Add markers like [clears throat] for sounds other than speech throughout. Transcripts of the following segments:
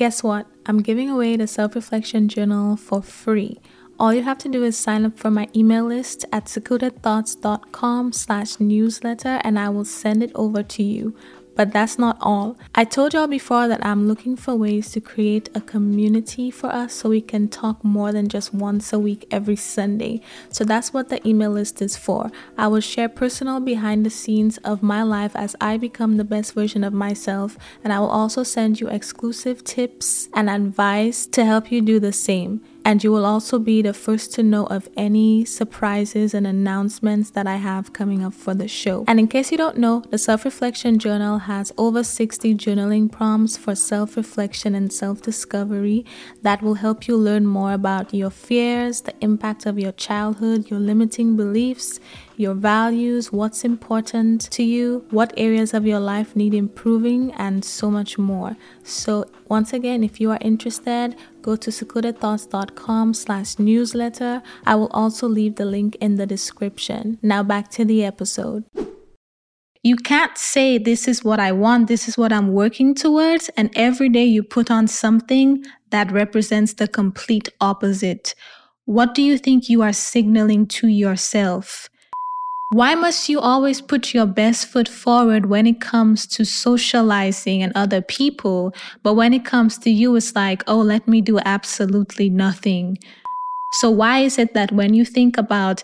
Guess what? I'm giving away the self reflection journal for free. All you have to do is sign up for my email list at secludedthoughts.com slash newsletter and I will send it over to you. But that's not all. I told y'all before that I'm looking for ways to create a community for us so we can talk more than just once a week every Sunday. So that's what the email list is for. I will share personal behind the scenes of my life as I become the best version of myself, and I will also send you exclusive tips and advice to help you do the same and you will also be the first to know of any surprises and announcements that I have coming up for the show. And in case you don't know, the Self Reflection Journal has over 60 journaling prompts for self reflection and self discovery that will help you learn more about your fears, the impact of your childhood, your limiting beliefs your values, what's important to you, what areas of your life need improving, and so much more. So once again, if you are interested, go to secludedthoughts.com slash newsletter. I will also leave the link in the description. Now back to the episode. You can't say, This is what I want, this is what I'm working towards, and every day you put on something that represents the complete opposite. What do you think you are signaling to yourself? Why must you always put your best foot forward when it comes to socializing and other people? But when it comes to you, it's like, oh, let me do absolutely nothing. So, why is it that when you think about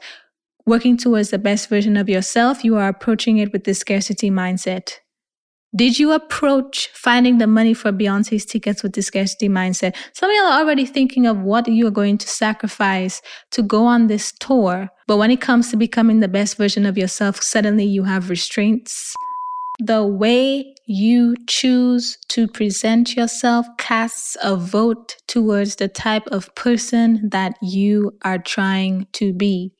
working towards the best version of yourself, you are approaching it with the scarcity mindset? Did you approach finding the money for Beyonce's tickets with the scarcity mindset? Some of y'all are already thinking of what you are going to sacrifice to go on this tour. But when it comes to becoming the best version of yourself, suddenly you have restraints. The way you choose to present yourself casts a vote towards the type of person that you are trying to be.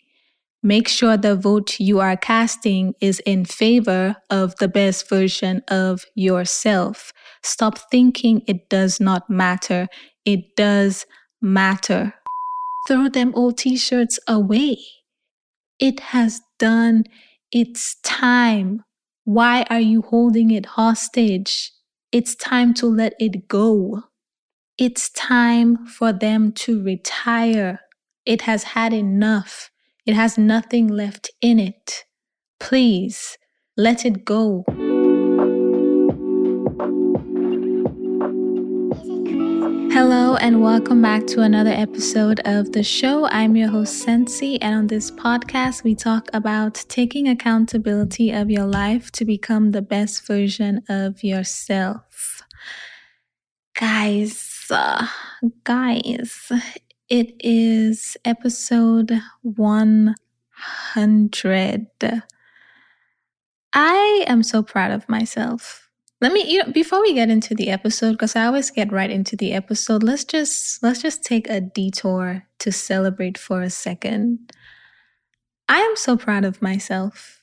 Make sure the vote you are casting is in favor of the best version of yourself. Stop thinking it does not matter. It does matter. Throw them old t shirts away. It has done its time. Why are you holding it hostage? It's time to let it go. It's time for them to retire. It has had enough. It has nothing left in it. Please let it go. Hello, and welcome back to another episode of the show. I'm your host, Sensi, and on this podcast, we talk about taking accountability of your life to become the best version of yourself. Guys, uh, guys, it is episode 100. I am so proud of myself. Let me you know, before we get into the episode because I always get right into the episode, let's just let's just take a detour to celebrate for a second. I am so proud of myself.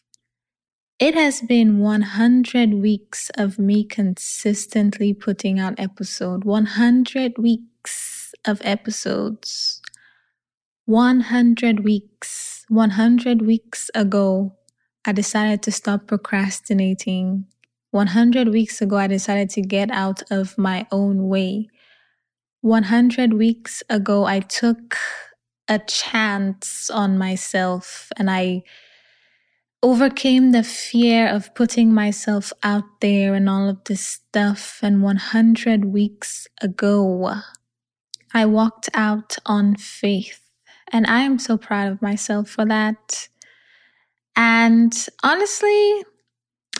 It has been 100 weeks of me consistently putting out episode. 100 weeks of episodes. 100 weeks. 100 weeks ago, I decided to stop procrastinating. 100 weeks ago, I decided to get out of my own way. 100 weeks ago, I took a chance on myself and I overcame the fear of putting myself out there and all of this stuff. And 100 weeks ago, I walked out on faith. And I am so proud of myself for that. And honestly,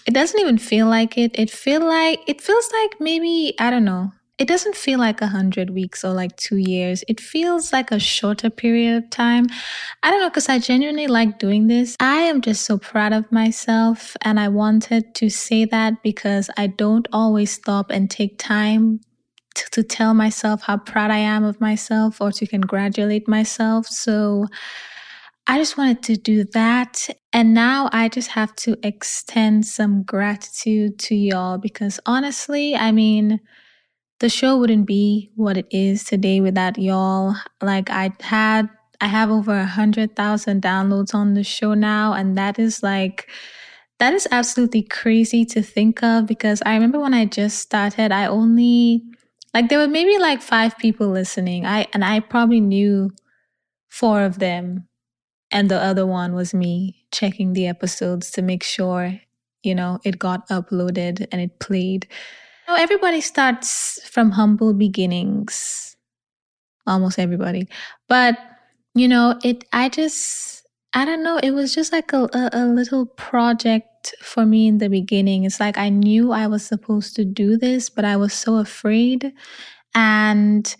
it doesn't even feel like it. It feel like it feels like maybe, I don't know. It doesn't feel like a hundred weeks or like two years. It feels like a shorter period of time. I don't know, because I genuinely like doing this. I am just so proud of myself. And I wanted to say that because I don't always stop and take time to, to tell myself how proud I am of myself or to congratulate myself. So I just wanted to do that. And now I just have to extend some gratitude to y'all because honestly, I mean, the show wouldn't be what it is today without y'all. Like I had, I have over a hundred thousand downloads on the show now, and that is like, that is absolutely crazy to think of because I remember when I just started, I only Like there were maybe like five people listening. I and I probably knew four of them and the other one was me checking the episodes to make sure, you know, it got uploaded and it played. Know, everybody starts from humble beginnings. Almost everybody. But, you know, it I just I don't know, it was just like a, a, a little project for me in the beginning. It's like I knew I was supposed to do this, but I was so afraid. And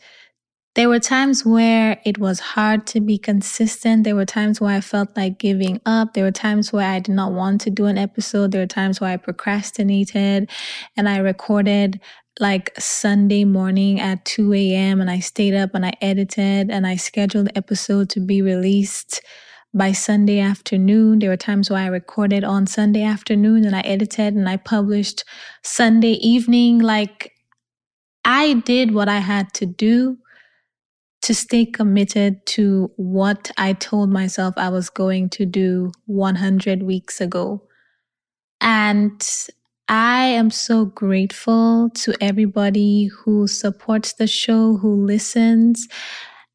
there were times where it was hard to be consistent. There were times where I felt like giving up. There were times where I did not want to do an episode. There were times where I procrastinated and I recorded like Sunday morning at 2 a.m. and I stayed up and I edited and I scheduled the episode to be released by Sunday afternoon. There were times where I recorded on Sunday afternoon and I edited and I published Sunday evening. Like I did what I had to do to stay committed to what I told myself I was going to do 100 weeks ago. And I am so grateful to everybody who supports the show, who listens.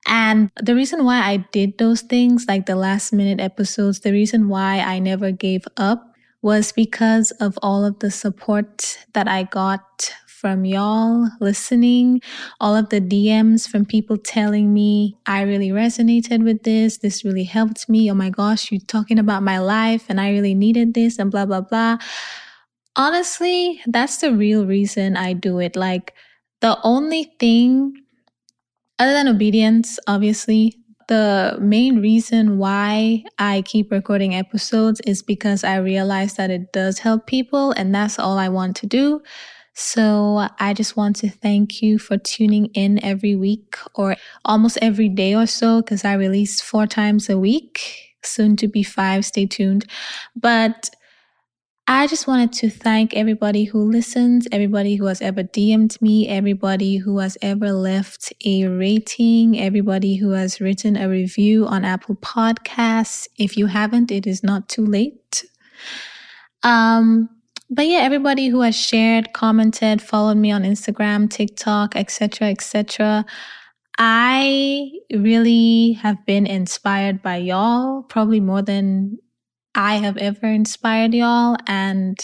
And the reason why I did those things, like the last minute episodes, the reason why I never gave up was because of all of the support that I got from y'all listening, all of the DMs from people telling me, I really resonated with this. This really helped me. Oh my gosh, you're talking about my life and I really needed this and blah, blah, blah. Honestly, that's the real reason I do it. Like, the only thing, other than obedience, obviously, the main reason why I keep recording episodes is because I realize that it does help people, and that's all I want to do. So I just want to thank you for tuning in every week or almost every day or so because I release four times a week, soon to be five. Stay tuned. But I just wanted to thank everybody who listens, everybody who has ever DM'd me, everybody who has ever left a rating, everybody who has written a review on Apple Podcasts. If you haven't, it is not too late. Um, but yeah, everybody who has shared, commented, followed me on Instagram, TikTok, etc., etc. I really have been inspired by y'all, probably more than I have ever inspired y'all. And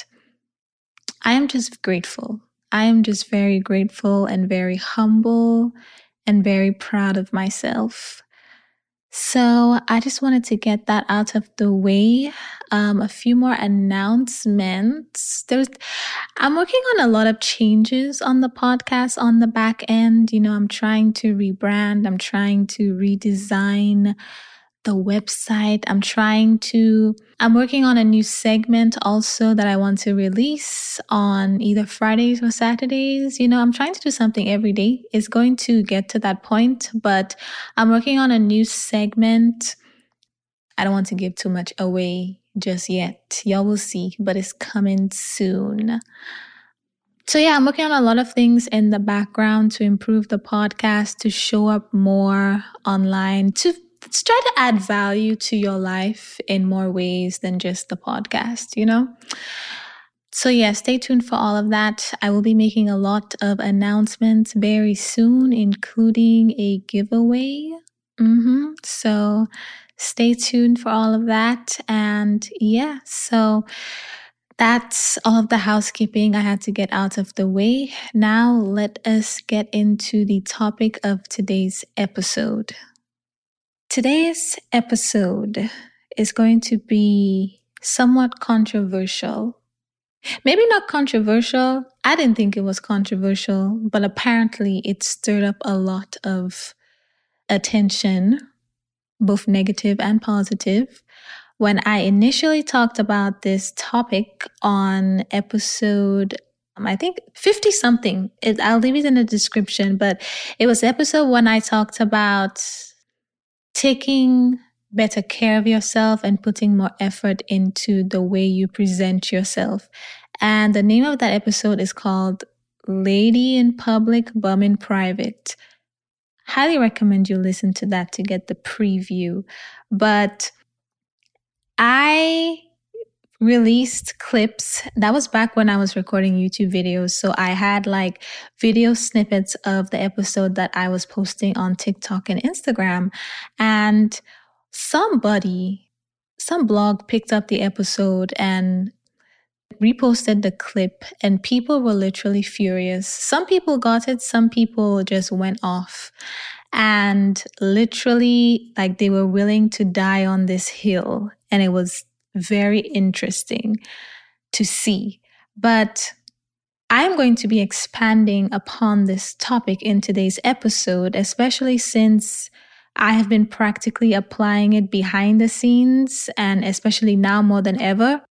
I am just grateful. I am just very grateful and very humble and very proud of myself. So I just wanted to get that out of the way. Um, a few more announcements. There's, I'm working on a lot of changes on the podcast on the back end. You know, I'm trying to rebrand. I'm trying to redesign the website. I'm trying to, I'm working on a new segment also that I want to release on either Fridays or Saturdays. You know, I'm trying to do something every day. It's going to get to that point, but I'm working on a new segment. I don't want to give too much away just yet. Y'all will see, but it's coming soon. So, yeah, I'm working on a lot of things in the background to improve the podcast, to show up more online, to try to add value to your life in more ways than just the podcast, you know? So, yeah, stay tuned for all of that. I will be making a lot of announcements very soon, including a giveaway. Mm-hmm. So, stay tuned for all of that. And yeah, so that's all of the housekeeping I had to get out of the way. Now, let us get into the topic of today's episode. Today's episode is going to be somewhat controversial. Maybe not controversial. I didn't think it was controversial, but apparently it stirred up a lot of attention, both negative and positive. When I initially talked about this topic on episode um, I think 50 something. I'll leave it in the description, but it was episode when I talked about taking better care of yourself and putting more effort into the way you present yourself. And the name of that episode is called Lady in Public, Bum in Private. Highly recommend you listen to that to get the preview. But I released clips. That was back when I was recording YouTube videos. So I had like video snippets of the episode that I was posting on TikTok and Instagram. And somebody, some blog picked up the episode and reposted the clip and people were literally furious. Some people got it, some people just went off and literally like they were willing to die on this hill and it was very interesting to see. But I'm going to be expanding upon this topic in today's episode, especially since I have been practically applying it behind the scenes and especially now more than ever.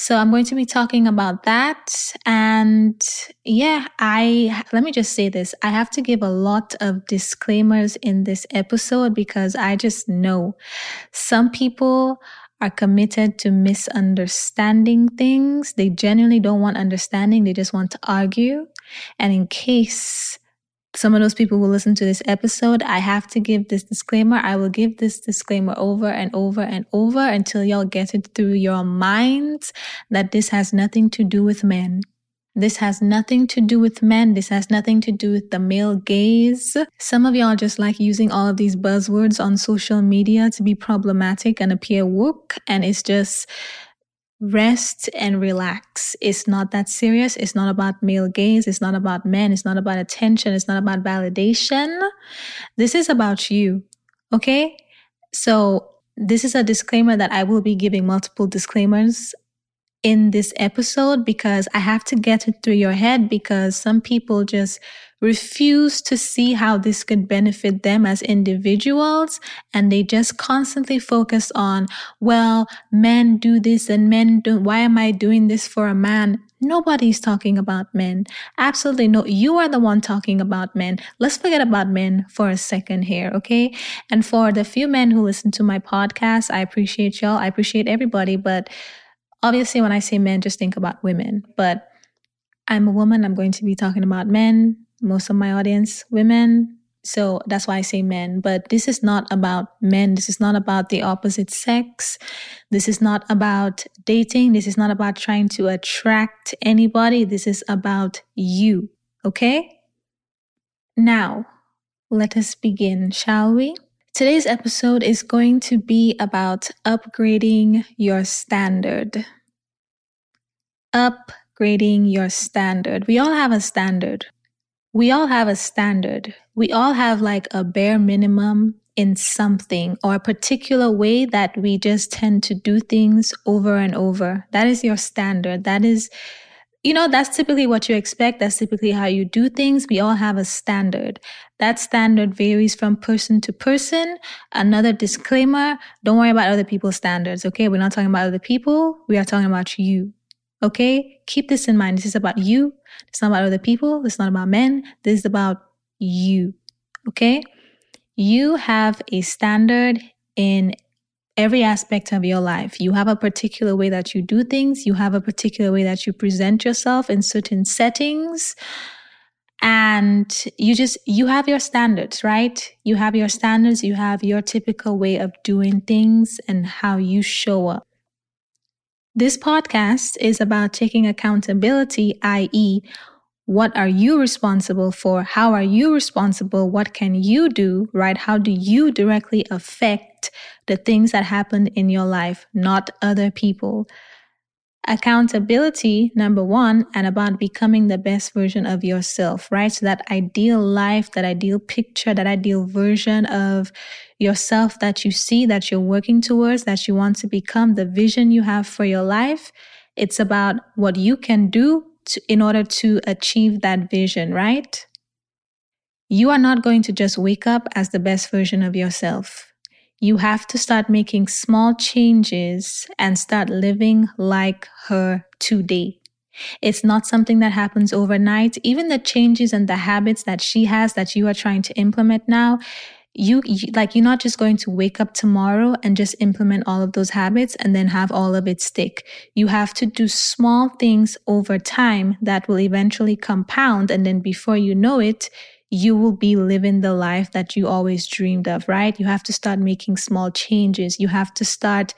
So I'm going to be talking about that. And yeah, I, let me just say this. I have to give a lot of disclaimers in this episode because I just know some people are committed to misunderstanding things. They genuinely don't want understanding. They just want to argue. And in case some of those people will listen to this episode, I have to give this disclaimer. I will give this disclaimer over and over and over until y'all get it through your minds that this has nothing to do with men. This has nothing to do with men. This has nothing to do with the male gaze. Some of y'all just like using all of these buzzwords on social media to be problematic and appear woke. And it's just rest and relax. It's not that serious. It's not about male gaze. It's not about men. It's not about attention. It's not about validation. This is about you. Okay. So this is a disclaimer that I will be giving multiple disclaimers in this episode because I have to get it through your head because some people just refuse to see how this could benefit them as individuals. And they just constantly focus on, well, men do this and men don't. why am I doing this for a man? Nobody's talking about men. Absolutely no. You are the one talking about men. Let's forget about men for a second here, okay? And for the few men who listen to my podcast, I appreciate y'all. I appreciate everybody, but obviously when I say men, just think about women. But I'm a woman. I'm going to be talking about men. Most of my audience, women. So that's why I say men. But this is not about men. This is not about the opposite sex. This is not about dating. This is not about trying to attract anybody. This is about you. Okay? Now, let us begin, shall we? Today's episode is going to be about upgrading your standard. Upgrading your standard. We all have a standard. We all have a standard. We all have like a bare minimum in something or a particular way that we just tend to do things over and over. That is your standard. That is you know, that's typically what you expect. That's typically how you do things. We all have a standard. That standard varies from person to person. Another disclaimer don't worry about other people's standards, okay? We're not talking about other people. We are talking about you, okay? Keep this in mind. This is about you. It's not about other people. It's not about men. This is about you, okay? You have a standard in every aspect of your life. You have a particular way that you do things, you have a particular way that you present yourself in certain settings. And you just, you have your standards, right? You have your standards, you have your typical way of doing things and how you show up. This podcast is about taking accountability, i.e., what are you responsible for? How are you responsible? What can you do, right? How do you directly affect the things that happen in your life, not other people? Accountability, number one, and about becoming the best version of yourself, right? So that ideal life, that ideal picture, that ideal version of yourself that you see, that you're working towards, that you want to become, the vision you have for your life. It's about what you can do to, in order to achieve that vision, right? You are not going to just wake up as the best version of yourself. You have to start making small changes and start living like her today. It's not something that happens overnight. Even the changes and the habits that she has that you are trying to implement now, you, you, like you're not just going to wake up tomorrow and just implement all of those habits and then have all of it stick you have to do small things over time that will eventually compound and then before you know it you will be living the life that you always dreamed of right you have to start making small changes you have to start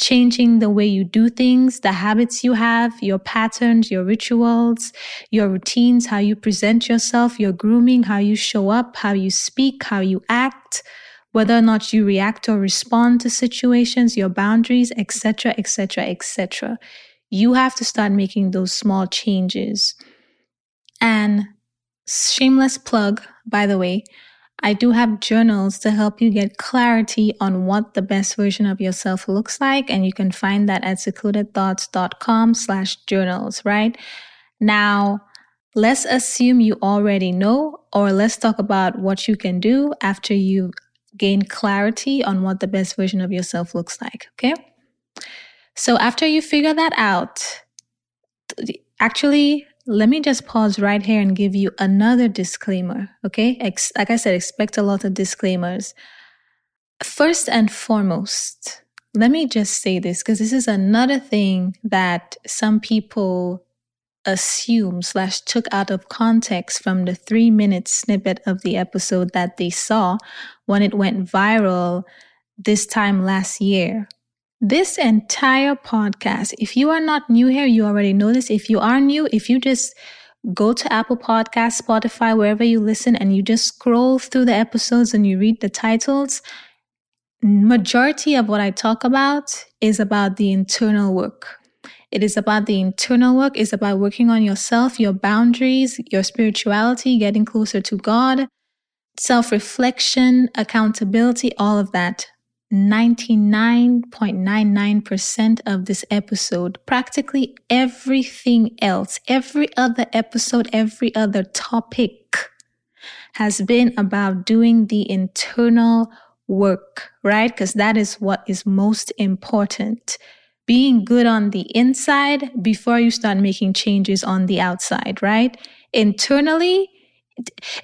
changing the way you do things, the habits you have, your patterns, your rituals, your routines, how you present yourself, your grooming, how you show up, how you speak, how you act, whether or not you react or respond to situations, your boundaries, etc., etc., etc. You have to start making those small changes. And shameless plug, by the way, I do have journals to help you get clarity on what the best version of yourself looks like. And you can find that at secludedthoughts.com slash journals, right? Now, let's assume you already know, or let's talk about what you can do after you gain clarity on what the best version of yourself looks like. Okay. So after you figure that out, actually, let me just pause right here and give you another disclaimer. Okay. Ex- like I said, expect a lot of disclaimers. First and foremost, let me just say this because this is another thing that some people assume slash took out of context from the three minute snippet of the episode that they saw when it went viral this time last year. This entire podcast, if you are not new here, you already know this. If you are new, if you just go to Apple Podcasts, Spotify, wherever you listen, and you just scroll through the episodes and you read the titles, majority of what I talk about is about the internal work. It is about the internal work, it's about working on yourself, your boundaries, your spirituality, getting closer to God, self reflection, accountability, all of that. 99.99% of this episode, practically everything else, every other episode, every other topic has been about doing the internal work, right? Because that is what is most important. Being good on the inside before you start making changes on the outside, right? Internally,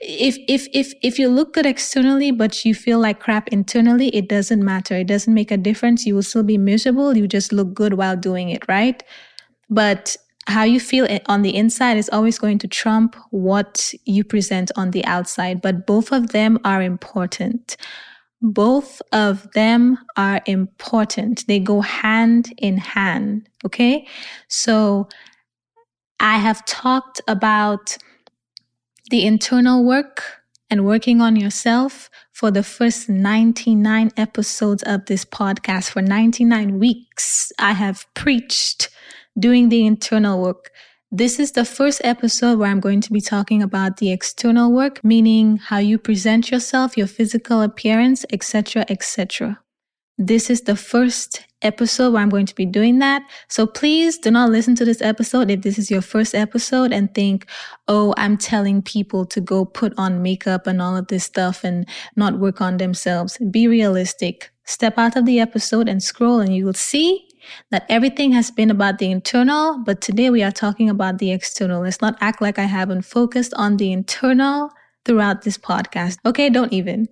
if if if if you look good externally but you feel like crap internally it doesn't matter. It doesn't make a difference. You will still be miserable. You just look good while doing it right? But how you feel on the inside is always going to trump what you present on the outside but both of them are important. Both of them are important. They go hand in hand okay? So i have talked about the internal work and working on yourself for the first 99 episodes of this podcast. For 99 weeks, I have preached doing the internal work. This is the first episode where I'm going to be talking about the external work, meaning how you present yourself, your physical appearance, etc., etc. This is the first episode where I'm going to be doing that. So please do not listen to this episode if this is your first episode and think, oh, I'm telling people to go put on makeup and all of this stuff and not work on themselves. Be realistic. Step out of the episode and scroll and you will see that everything has been about the internal, but today we are talking about the external. Let's not act like I haven't focused on the internal throughout this podcast. Okay, don't even.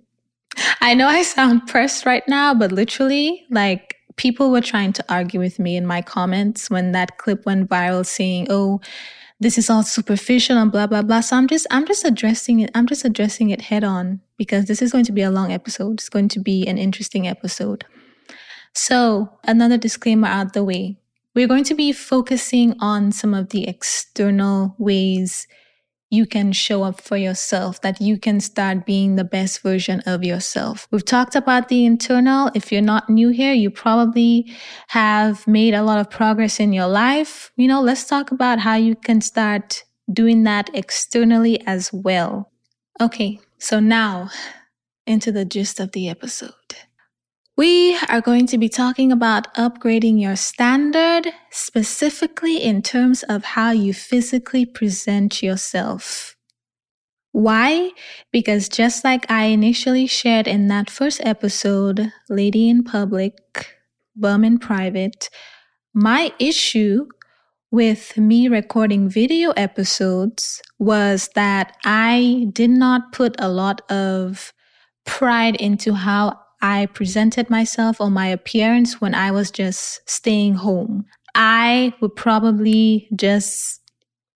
I know I sound pressed right now, but literally, like, people were trying to argue with me in my comments when that clip went viral saying, oh, this is all superficial and blah blah blah. So I'm just I'm just addressing it. I'm just addressing it head on because this is going to be a long episode. It's going to be an interesting episode. So another disclaimer out the way. We're going to be focusing on some of the external ways you can show up for yourself, that you can start being the best version of yourself. We've talked about the internal. If you're not new here, you probably have made a lot of progress in your life. You know, let's talk about how you can start doing that externally as well. Okay, so now into the gist of the episode. We are going to be talking about upgrading your standard, specifically in terms of how you physically present yourself. Why? Because just like I initially shared in that first episode, Lady in Public, Bum in Private, my issue with me recording video episodes was that I did not put a lot of pride into how I presented myself or my appearance when I was just staying home. I would probably just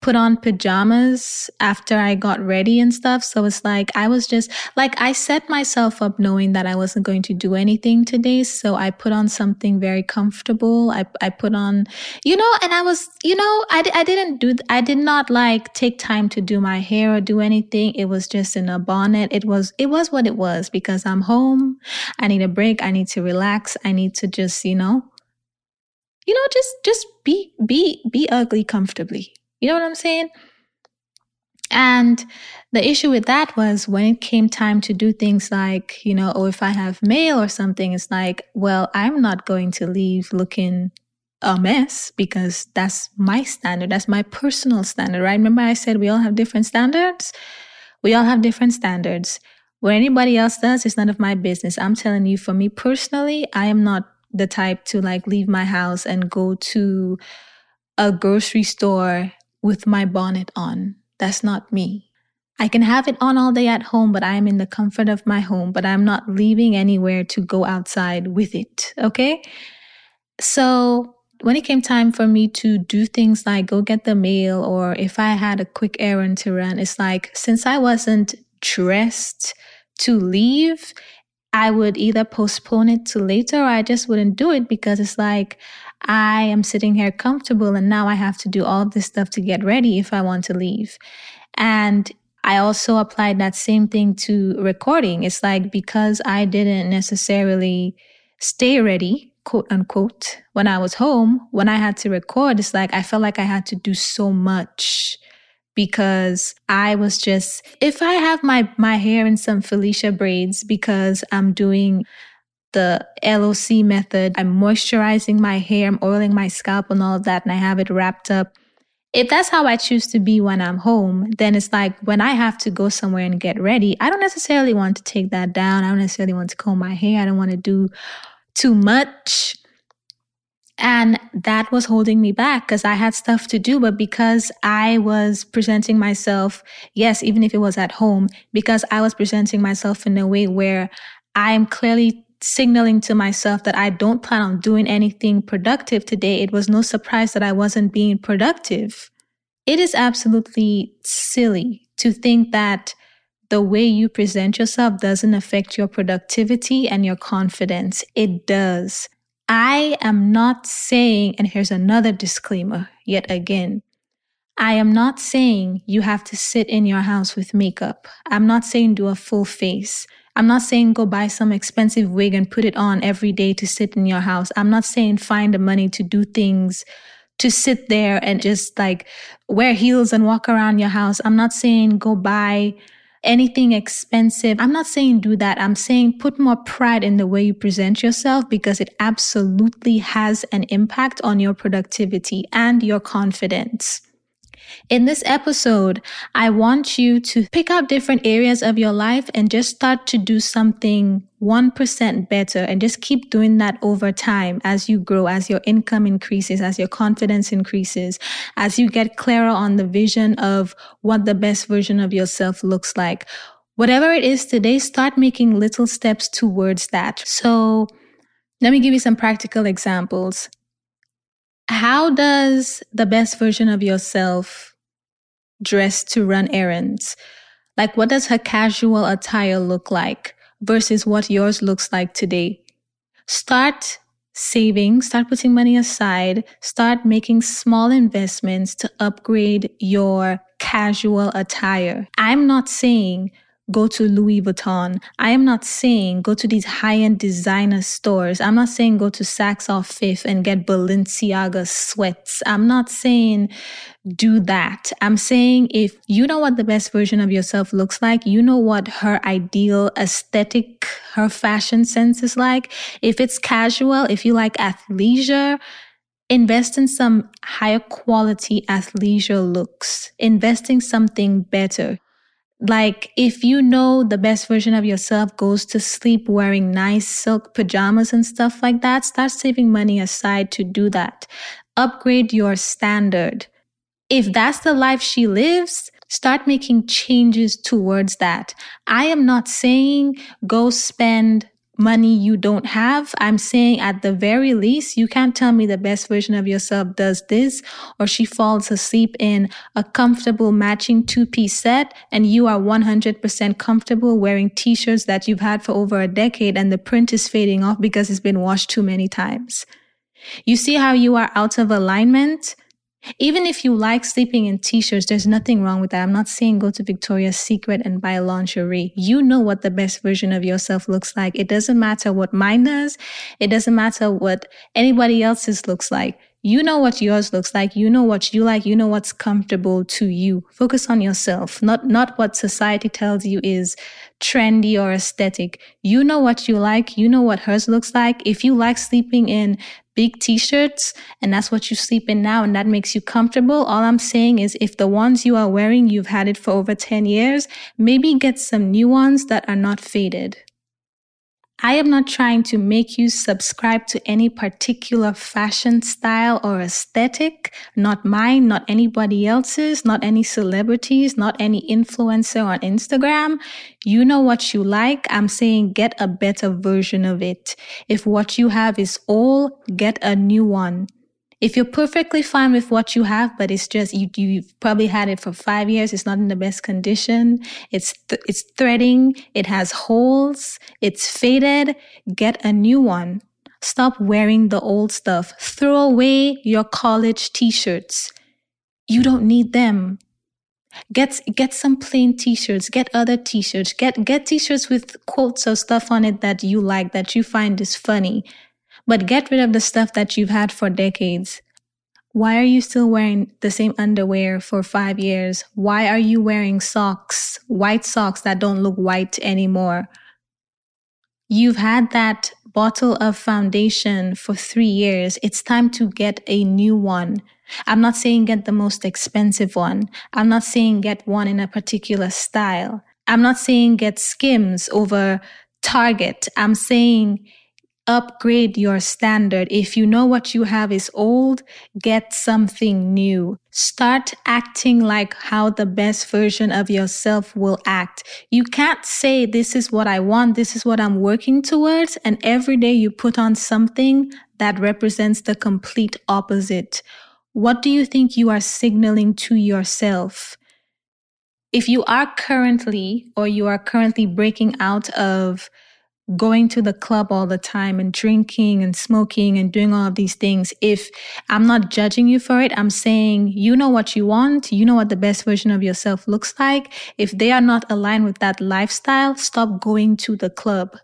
put on pajamas after I got ready and stuff. So it's like I was just like I set myself up knowing that I wasn't going to do anything today. So I put on something very comfortable. I I put on, you know, and I was, you know, I I didn't do I did not like take time to do my hair or do anything. It was just in a bonnet. It was it was what it was because I'm home. I need a break. I need to relax. I need to just, you know, you know, just just be be be ugly comfortably. You know what I'm saying? And the issue with that was when it came time to do things like, you know, oh, if I have mail or something, it's like, well, I'm not going to leave looking a mess because that's my standard. That's my personal standard, right? Remember, I said we all have different standards? We all have different standards. What anybody else does is none of my business. I'm telling you, for me personally, I am not the type to like leave my house and go to a grocery store with my bonnet on. That's not me. I can have it on all day at home, but I am in the comfort of my home, but I'm not leaving anywhere to go outside with it. Okay. So when it came time for me to do things like go get the mail or if I had a quick errand to run, it's like since I wasn't dressed to leave, I would either postpone it to later or I just wouldn't do it because it's like I am sitting here comfortable and now I have to do all this stuff to get ready if I want to leave. And I also applied that same thing to recording. It's like because I didn't necessarily stay ready, quote unquote, when I was home, when I had to record, it's like I felt like I had to do so much because I was just if I have my my hair in some Felicia braids because I'm doing the LOC method. I'm moisturizing my hair, I'm oiling my scalp and all of that, and I have it wrapped up. If that's how I choose to be when I'm home, then it's like when I have to go somewhere and get ready, I don't necessarily want to take that down. I don't necessarily want to comb my hair. I don't want to do too much. And that was holding me back because I had stuff to do. But because I was presenting myself, yes, even if it was at home, because I was presenting myself in a way where I'm clearly signaling to myself that I don't plan on doing anything productive today, it was no surprise that I wasn't being productive. It is absolutely silly to think that the way you present yourself doesn't affect your productivity and your confidence. It does. I am not saying, and here's another disclaimer yet again. I am not saying you have to sit in your house with makeup. I'm not saying do a full face. I'm not saying go buy some expensive wig and put it on every day to sit in your house. I'm not saying find the money to do things to sit there and just like wear heels and walk around your house. I'm not saying go buy anything expensive. I'm not saying do that. I'm saying put more pride in the way you present yourself because it absolutely has an impact on your productivity and your confidence. In this episode, I want you to pick out different areas of your life and just start to do something 1% better and just keep doing that over time as you grow, as your income increases, as your confidence increases, as you get clearer on the vision of what the best version of yourself looks like. Whatever it is today, start making little steps towards that. So let me give you some practical examples how does the best version of yourself dress to run errands? Like, what does her casual attire look like versus what yours looks like today? Start saving, start putting money aside, start making small investments to upgrade your casual attire. I'm not saying go to Louis Vuitton. I am not saying go to these high end designer stores. I'm not saying go to Saks off Fifth and get Balenciaga sweats. I'm not saying do that. I'm saying if you know what the best version of yourself looks like, you know what her ideal aesthetic, her fashion sense is like. If it's casual, if you like athleisure, invest in some higher quality athleisure looks. Invest in something better. Like, if you know the best version of yourself goes to sleep wearing nice silk pajamas and stuff like that, start saving money aside to do that. Upgrade your standard. If that's the life she lives, start making changes towards that. I am not saying go spend money you don't have. I'm saying at the very least, you can't tell me the best version of yourself does this or she falls asleep in a comfortable matching two piece set and you are 100% comfortable wearing t-shirts that you've had for over a decade and the print is fading off because it's been washed too many times. You see how you are out of alignment? Even if you like sleeping in t-shirts, there's nothing wrong with that. I'm not saying go to Victoria's Secret and buy lingerie. You know what the best version of yourself looks like. It doesn't matter what mine does. It doesn't matter what anybody else's looks like. You know what yours looks like. You know what you like. You know what's comfortable to you. Focus on yourself, not, not what society tells you is trendy or aesthetic. You know what you like. You know what hers looks like. If you like sleeping in big t-shirts and that's what you sleep in now and that makes you comfortable. All I'm saying is if the ones you are wearing, you've had it for over 10 years, maybe get some new ones that are not faded. I am not trying to make you subscribe to any particular fashion style or aesthetic, not mine, not anybody else's, not any celebrities, not any influencer on Instagram. You know what you like. I'm saying get a better version of it. If what you have is all, get a new one. If you're perfectly fine with what you have, but it's just you, you've probably had it for five years, it's not in the best condition, it's th- it's threading, it has holes, it's faded, get a new one. Stop wearing the old stuff. Throw away your college t-shirts. You don't need them. Get get some plain t-shirts, get other t-shirts, get get t-shirts with quotes or stuff on it that you like that you find is funny but get rid of the stuff that you've had for decades. Why are you still wearing the same underwear for five years? Why are you wearing socks, white socks that don't look white anymore? You've had that bottle of foundation for three years. It's time to get a new one. I'm not saying get the most expensive one. I'm not saying get one in a particular style. I'm not saying get skims over Target. I'm saying upgrade your standard. If you know what you have is old, get something new. Start acting like how the best version of yourself will act. You can't say, this is what I want. This is what I'm working towards. And every day you put on something that represents the complete opposite. What do you think you are signaling to yourself? If you are currently or you are currently breaking out of going to the club all the time and drinking and smoking and doing all of these things, if I'm not judging you for it, I'm saying you know what you want, you know what the best version of yourself looks like. If they are not aligned with that lifestyle, stop going to the club.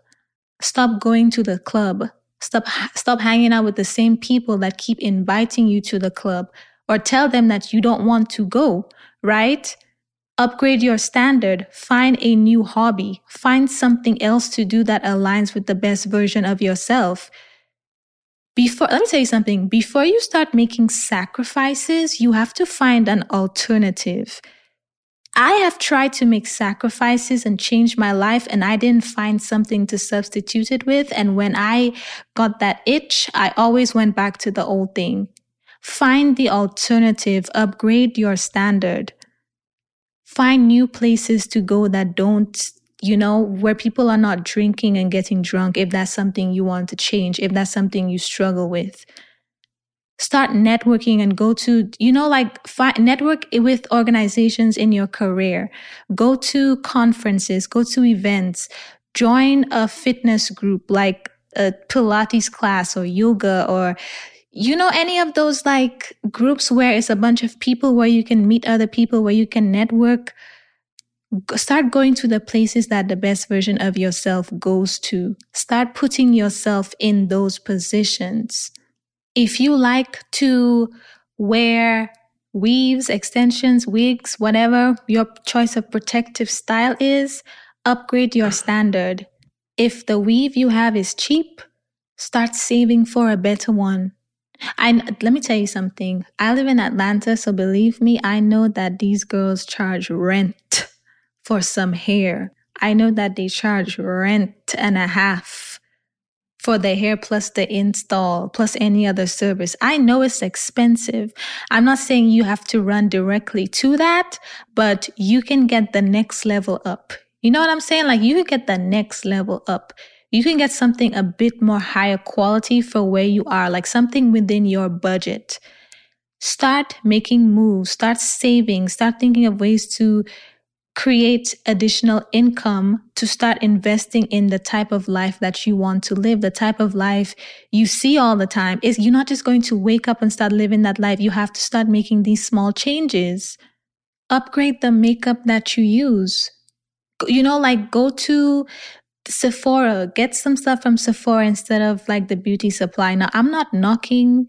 Stop going to the club. Stop stop hanging out with the same people that keep inviting you to the club or tell them that you don't want to go, right? Upgrade your standard. Find a new hobby. Find something else to do that aligns with the best version of yourself. Before, let me tell you something. Before you start making sacrifices, you have to find an alternative. I have tried to make sacrifices and change my life and I didn't find something to substitute it with. And when I got that itch, I always went back to the old thing. Find the alternative, upgrade your standard find new places to go that don't you know, where people are not drinking and getting drunk, if that's something you want to change, if that's something you struggle with. Start networking and go to, you know, like fi- network with organizations in your career. Go to conferences, go to events, join a fitness group like a Pilates class or yoga or you know any of those like groups where it's a bunch of people where you can meet other people where you can network? Start going to the places that the best version of yourself goes to. Start putting yourself in those positions. If you like to wear weaves extensions wigs whatever your choice of protective style is upgrade your standard. If the weave you have is cheap start saving for a better one I let me tell you something. I live in Atlanta, so believe me, I know that these girls charge rent for some hair. I know that they charge rent and a half for the hair plus the install plus any other service. I know it's expensive. I'm not saying you have to run directly to that, but you can get the next level up. You know what I'm saying? Like you can get the next level up. You can get something a bit more higher quality for where you are, like something within your budget. Start making moves, start saving, start thinking of ways to create additional income to start investing in the type of life that you want to live, the type of life you see all the time. Is you're not just going to wake up and start living that life. You have to start making these small changes. Upgrade the makeup that you use. You know, like go to Sephora, get some stuff from Sephora instead of like the beauty supply. Now, I'm not knocking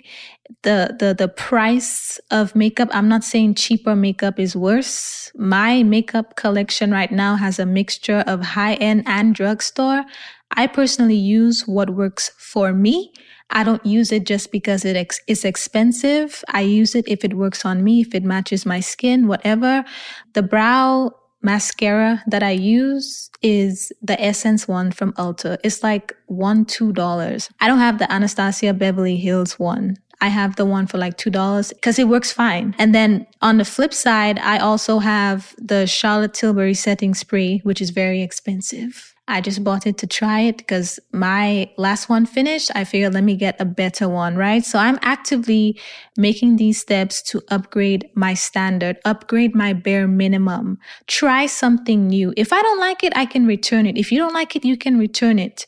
the the the price of makeup. I'm not saying cheaper makeup is worse. My makeup collection right now has a mixture of high end and drugstore. I personally use what works for me. I don't use it just because it ex- it's expensive. I use it if it works on me, if it matches my skin, whatever. The brow mascara that I use is the Essence one from Ulta. It's like one, two dollars. I don't have the Anastasia Beverly Hills one. I have the one for like $2 because it works fine. And then on the flip side, I also have the Charlotte Tilbury setting spray, which is very expensive. I just bought it to try it because my last one finished. I figured let me get a better one, right? So I'm actively making these steps to upgrade my standard, upgrade my bare minimum, try something new. If I don't like it, I can return it. If you don't like it, you can return it.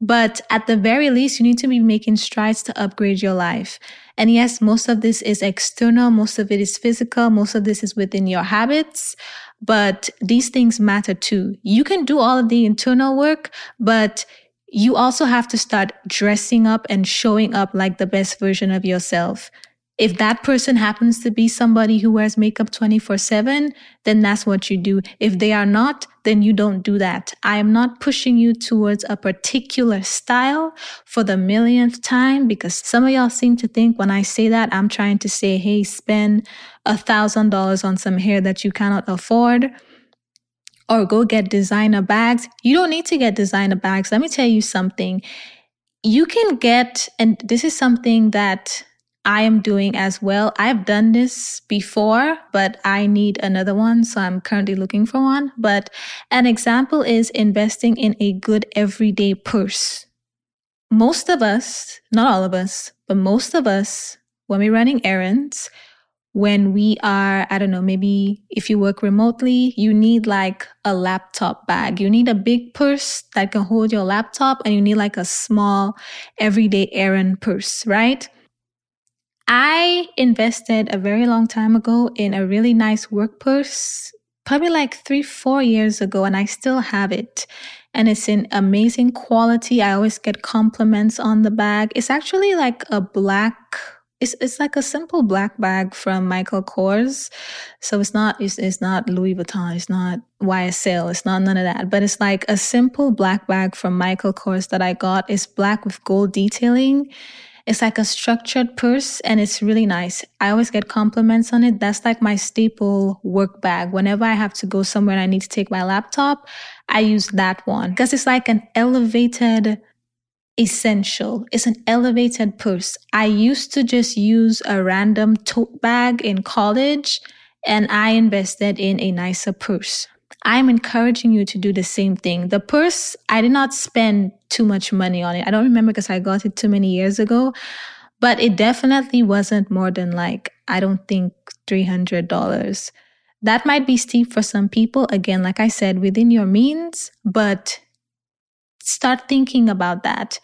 But at the very least, you need to be making strides to upgrade your life. And yes, most of this is external. Most of it is physical. Most of this is within your habits. But these things matter too. You can do all of the internal work, but you also have to start dressing up and showing up like the best version of yourself. If that person happens to be somebody who wears makeup 24 7, then that's what you do. If they are not, then you don't do that. I am not pushing you towards a particular style for the millionth time because some of y'all seem to think when I say that, I'm trying to say, hey, spend a thousand dollars on some hair that you cannot afford or go get designer bags. You don't need to get designer bags. Let me tell you something. You can get, and this is something that I am doing as well. I've done this before, but I need another one. So I'm currently looking for one. But an example is investing in a good everyday purse. Most of us, not all of us, but most of us, when we're running errands, when we are, I don't know, maybe if you work remotely, you need like a laptop bag. You need a big purse that can hold your laptop and you need like a small everyday errand purse, right? I invested a very long time ago in a really nice work purse, probably like three, four years ago, and I still have it. And it's in amazing quality. I always get compliments on the bag. It's actually like a black it's it's like a simple black bag from Michael Kors. So it's not it's, it's not Louis Vuitton, it's not YSL, it's not none of that. But it's like a simple black bag from Michael Kors that I got. It's black with gold detailing it's like a structured purse and it's really nice. I always get compliments on it. That's like my staple work bag. Whenever I have to go somewhere and I need to take my laptop, I use that one because it's like an elevated essential. It's an elevated purse. I used to just use a random tote bag in college and I invested in a nicer purse. I'm encouraging you to do the same thing. The purse, I did not spend too much money on it. I don't remember because I got it too many years ago, but it definitely wasn't more than like, I don't think $300. That might be steep for some people. Again, like I said, within your means, but start thinking about that.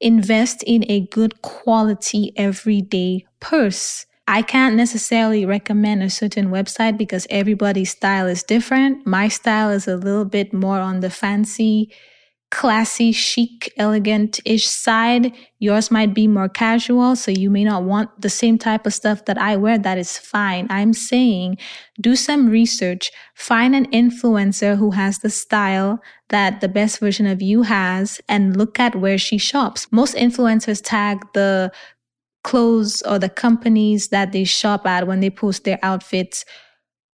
Invest in a good quality everyday purse. I can't necessarily recommend a certain website because everybody's style is different. My style is a little bit more on the fancy, classy, chic, elegant ish side. Yours might be more casual, so you may not want the same type of stuff that I wear. That is fine. I'm saying do some research, find an influencer who has the style that the best version of you has and look at where she shops. Most influencers tag the clothes or the companies that they shop at when they post their outfits,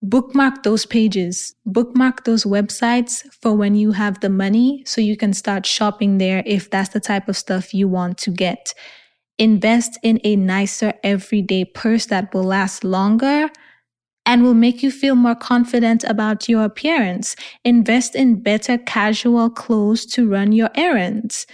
bookmark those pages, bookmark those websites for when you have the money so you can start shopping there if that's the type of stuff you want to get. Invest in a nicer everyday purse that will last longer and will make you feel more confident about your appearance. Invest in better casual clothes to run your errands.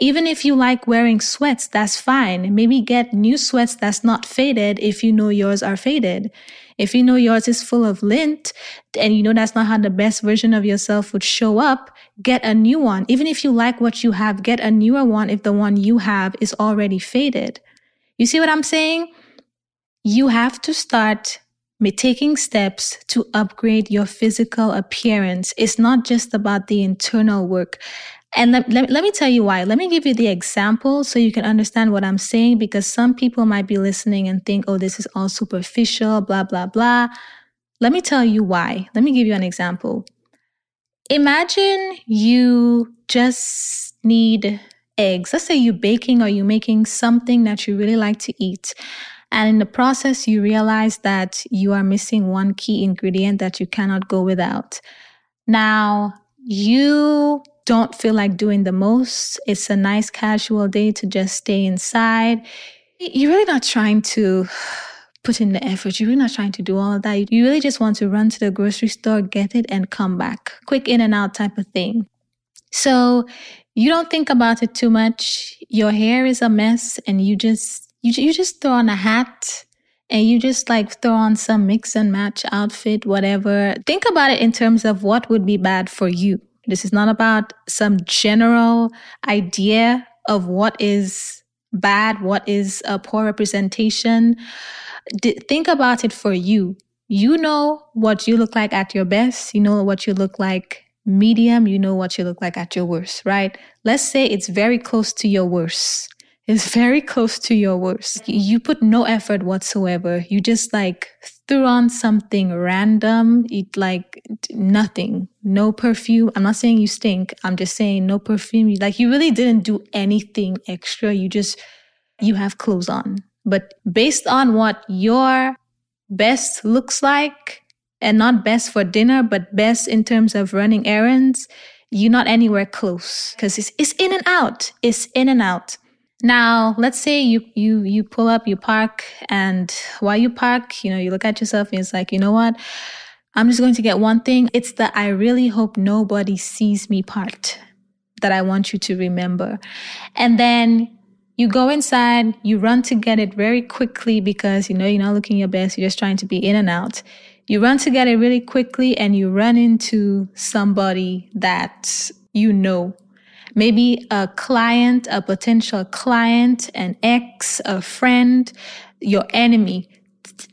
Even if you like wearing sweats, that's fine. Maybe get new sweats that's not faded if you know yours are faded. If you know yours is full of lint and you know that's not how the best version of yourself would show up, get a new one. Even if you like what you have, get a newer one if the one you have is already faded. You see what I'm saying? You have to start taking steps to upgrade your physical appearance. It's not just about the internal work. And let, let, let, me tell you why. Let me give you the example so you can understand what I'm saying because some people might be listening and think, oh, this is all superficial, blah, blah, blah. Let me tell you why. Let me give you an example. Imagine you just need eggs. Let's say you're baking or you're making something that you really like to eat. And in the process, you realize that you are missing one key ingredient that you cannot go without. Now, you don't feel like doing the most. It's a nice casual day to just stay inside. You're really not trying to put in the effort. You're really not trying to do all of that. You really just want to run to the grocery store, get it, and come back. Quick in and out type of thing. So you don't think about it too much. Your hair is a mess, and you just you, you just throw on a hat and you just like throw on some mix and match outfit, whatever. Think about it in terms of what would be bad for you. This is not about some general idea of what is bad, what is a poor representation. D- think about it for you. You know what you look like at your best. You know what you look like medium. You know what you look like at your worst, right? Let's say it's very close to your worst is very close to your worst. You put no effort whatsoever. You just like threw on something random, Eat like nothing, no perfume. I'm not saying you stink. I'm just saying no perfume. Like you really didn't do anything extra. You just, you have clothes on. But based on what your best looks like, and not best for dinner, but best in terms of running errands, you're not anywhere close because it's, it's in and out. It's in and out. Now, let's say you you you pull up, you park, and while you park, you know, you look at yourself and it's like, you know what? I'm just going to get one thing. It's the I really hope nobody sees me part that I want you to remember. And then you go inside, you run to get it very quickly because you know you're not looking your best, you're just trying to be in and out. You run to get it really quickly and you run into somebody that you know maybe a client, a potential client, an ex, a friend, your enemy.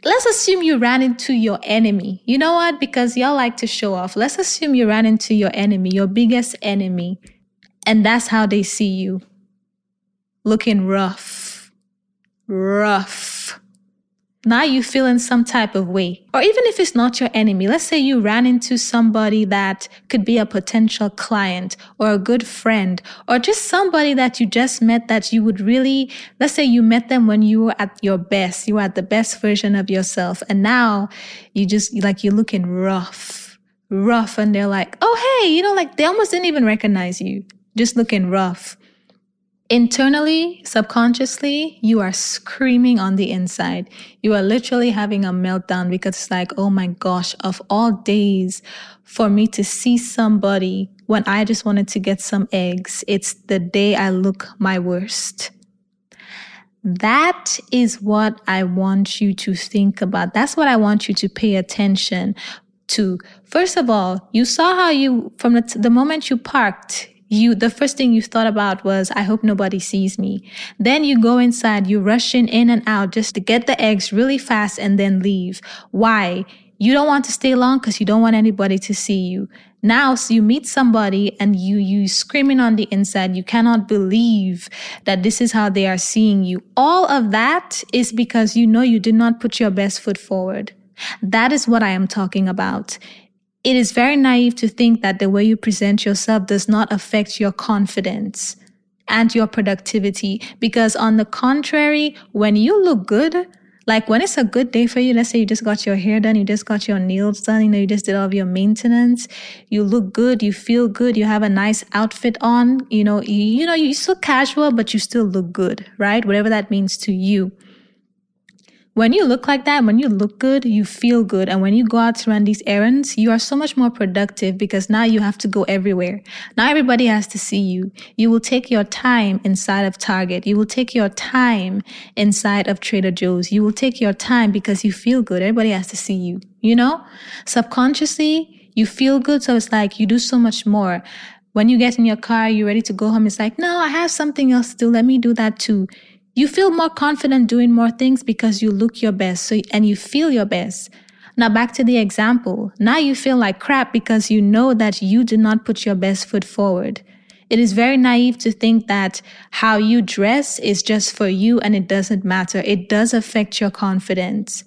Let's assume you ran into your enemy. You know what? Because y'all like to show off. Let's assume you ran into your enemy, your biggest enemy. And that's how they see you. Looking rough. Rough now you feel in some type of way. Or even if it's not your enemy, let's say you ran into somebody that could be a potential client or a good friend or just somebody that you just met that you would really, let's say you met them when you were at your best, you were at the best version of yourself. And now you just like you're looking rough, rough. And they're like, oh, hey, you know, like they almost didn't even recognize you, just looking rough. Internally, subconsciously, you are screaming on the inside. You are literally having a meltdown because it's like, oh my gosh, of all days for me to see somebody when I just wanted to get some eggs, it's the day I look my worst. That is what I want you to think about. That's what I want you to pay attention to. First of all, you saw how you, from the, t- the moment you parked, you the first thing you thought about was i hope nobody sees me. Then you go inside you rush in in and out just to get the eggs really fast and then leave. Why? You don't want to stay long because you don't want anybody to see you. Now so you meet somebody and you you screaming on the inside you cannot believe that this is how they are seeing you. All of that is because you know you did not put your best foot forward. That is what i am talking about it is very naive to think that the way you present yourself does not affect your confidence and your productivity. Because on the contrary, when you look good, like when it's a good day for you, let's say you just got your hair done, you just got your nails done, you know, you just did all of your maintenance, you look good, you feel good, you have a nice outfit on, you know, you, you know, you're still casual, but you still look good, right? Whatever that means to you. When you look like that, when you look good, you feel good. And when you go out to run these errands, you are so much more productive because now you have to go everywhere. Now everybody has to see you. You will take your time inside of Target. You will take your time inside of Trader Joe's. You will take your time because you feel good. Everybody has to see you, you know? Subconsciously, you feel good. So it's like you do so much more. When you get in your car, you're ready to go home. It's like, no, I have something else to do. Let me do that too you feel more confident doing more things because you look your best so, and you feel your best. Now back to the example. Now you feel like crap because you know that you did not put your best foot forward. It is very naive to think that how you dress is just for you and it doesn't matter. It does affect your confidence.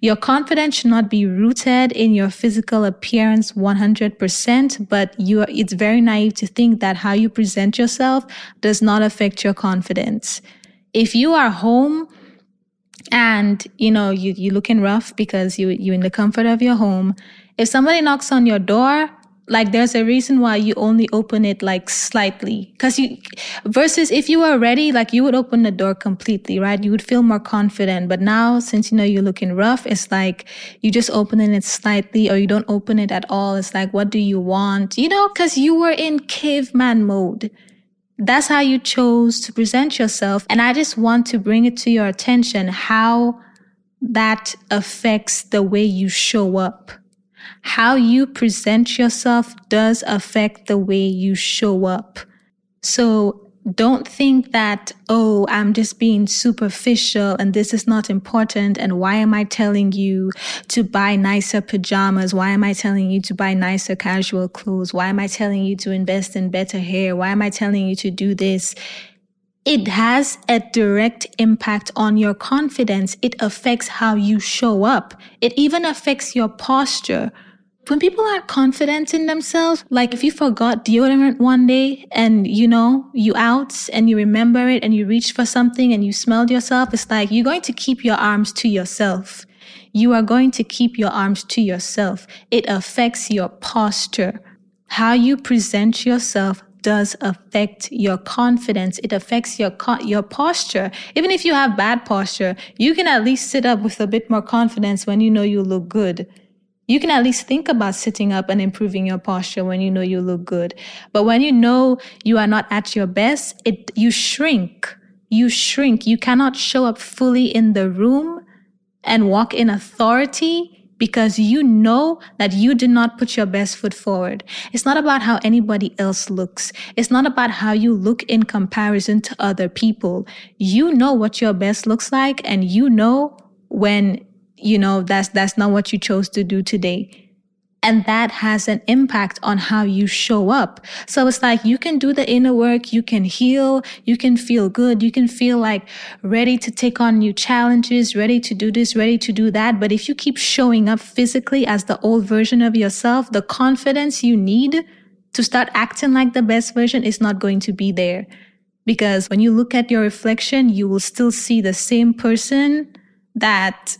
Your confidence should not be rooted in your physical appearance 100%, but you are, it's very naive to think that how you present yourself does not affect your confidence if you are home and you know you you looking rough because you you in the comfort of your home if somebody knocks on your door like there's a reason why you only open it like slightly. Because you versus if you were ready like you would open the door completely right? You would feel more confident. But now since you know you're looking rough it's like you just opening it slightly or you don't open it at all. It's like what do you want? You know because you were in caveman mode that's how you chose to present yourself. And I just want to bring it to your attention how that affects the way you show up. How you present yourself does affect the way you show up. So don't think that, oh, I'm just being superficial and this is not important. And why am I telling you to buy nicer pajamas? Why am I telling you to buy nicer casual clothes? Why am I telling you to invest in better hair? Why am I telling you to do this? It has a direct impact on your confidence. It affects how you show up. It even affects your posture when people aren't confident in themselves, like if you forgot deodorant one day and you know, you out and you remember it and you reach for something and you smelled yourself, it's like you're going to keep your arms to yourself. You are going to keep your arms to yourself. It affects your posture. How you present yourself does affect your confidence. It affects your your posture. Even if you have bad posture, you can at least sit up with a bit more confidence when you know you look good you can at least think about sitting up and improving your posture when you know you look good. But when you know you are not at your best, it, you shrink. You shrink. You cannot show up fully in the room and walk in authority because you know that you did not put your best foot forward. It's not about how anybody else looks. It's not about how you look in comparison to other people. You know what your best looks like and you know when you know that's that's not what you chose to do today and that has an impact on how you show up. So it's like you can do the inner work, you can heal, you can feel good, you can feel like ready to take on new challenges, ready to do this, ready to do that. But if you keep showing up physically as the old version of yourself, the confidence you need to start acting like the best version is not going to be there. Because when you look at your reflection, you will still see the same person that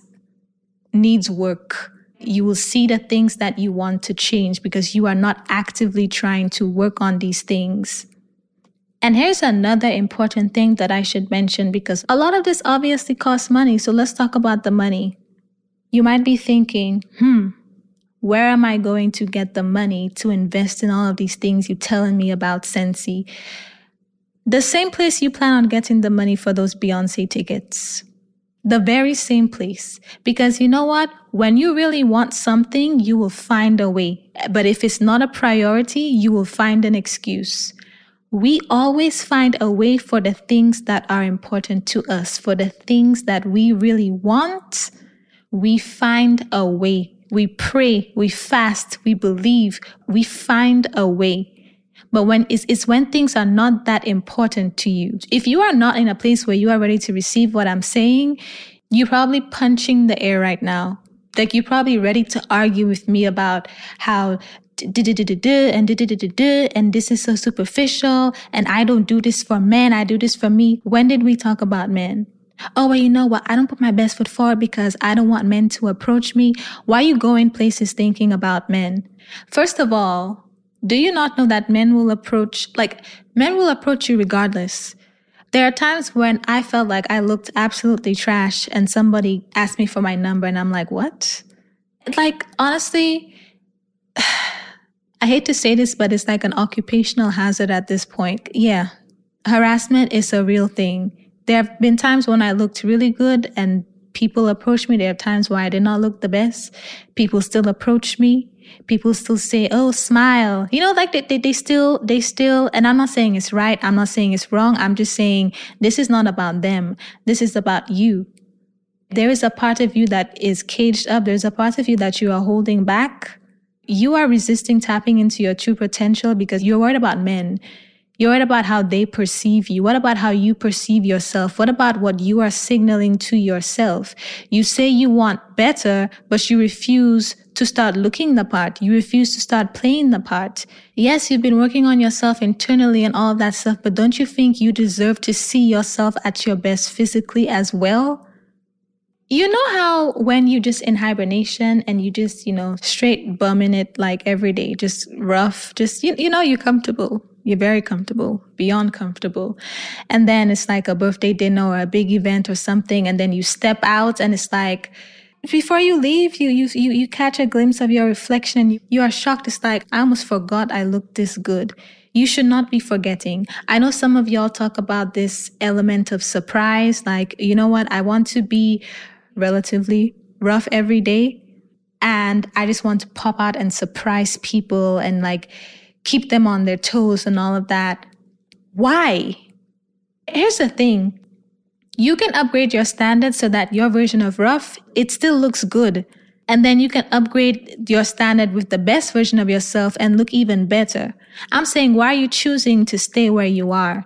needs work. You will see the things that you want to change because you are not actively trying to work on these things. And here's another important thing that I should mention because a lot of this obviously costs money. So let's talk about the money. You might be thinking, hmm, where am I going to get the money to invest in all of these things you're telling me about, Sensi? The same place you plan on getting the money for those Beyonce tickets the very same place. Because you know what? When you really want something, you will find a way. But if it's not a priority, you will find an excuse. We always find a way for the things that are important to us, for the things that we really want. We find a way. We pray, we fast, we believe, we find a way. But when it's, it's when things are not that important to you. If you are not in a place where you are ready to receive what I'm saying, you're probably punching the air right now. Like you're probably ready to argue with me about how and and this is so superficial and I don't do this for men, I do this for me. When did we talk about men? Oh, well, you know what? I don't put my best foot forward because I don't want men to approach me. Why are you going places thinking about men? First of all, do you not know that men will approach, like, men will approach you regardless? There are times when I felt like I looked absolutely trash and somebody asked me for my number and I'm like, what? Like, honestly, [sighs] I hate to say this, but it's like an occupational hazard at this point. Yeah, harassment is a real thing. There have been times when I looked really good and people approached me. There are times where I did not look the best. People still approach me. People still say, "Oh, smile." You know, like they, they, they still they still. And I'm not saying it's right. I'm not saying it's wrong. I'm just saying this is not about them. This is about you. There is a part of you that is caged up. There's a part of you that you are holding back. You are resisting tapping into your true potential because you're worried about men. You're worried about how they perceive you. What about how you perceive yourself? What about what you are signaling to yourself? You say you want better, but you refuse to start looking the part. You refuse to start playing the part. Yes, you've been working on yourself internally and all of that stuff, but don't you think you deserve to see yourself at your best physically as well? You know how when you just in hibernation and you just, you know, straight bumming it like every day, just rough, just, you, you know, you're comfortable you're very comfortable, beyond comfortable. And then it's like a birthday dinner or a big event or something. And then you step out and it's like, before you leave, you, you, you, you catch a glimpse of your reflection. You, you are shocked. It's like, I almost forgot I looked this good. You should not be forgetting. I know some of y'all talk about this element of surprise. Like, you know what? I want to be relatively rough every day. And I just want to pop out and surprise people and like, keep them on their toes and all of that. Why? Here's the thing. You can upgrade your standards so that your version of rough, it still looks good. And then you can upgrade your standard with the best version of yourself and look even better. I'm saying, why are you choosing to stay where you are?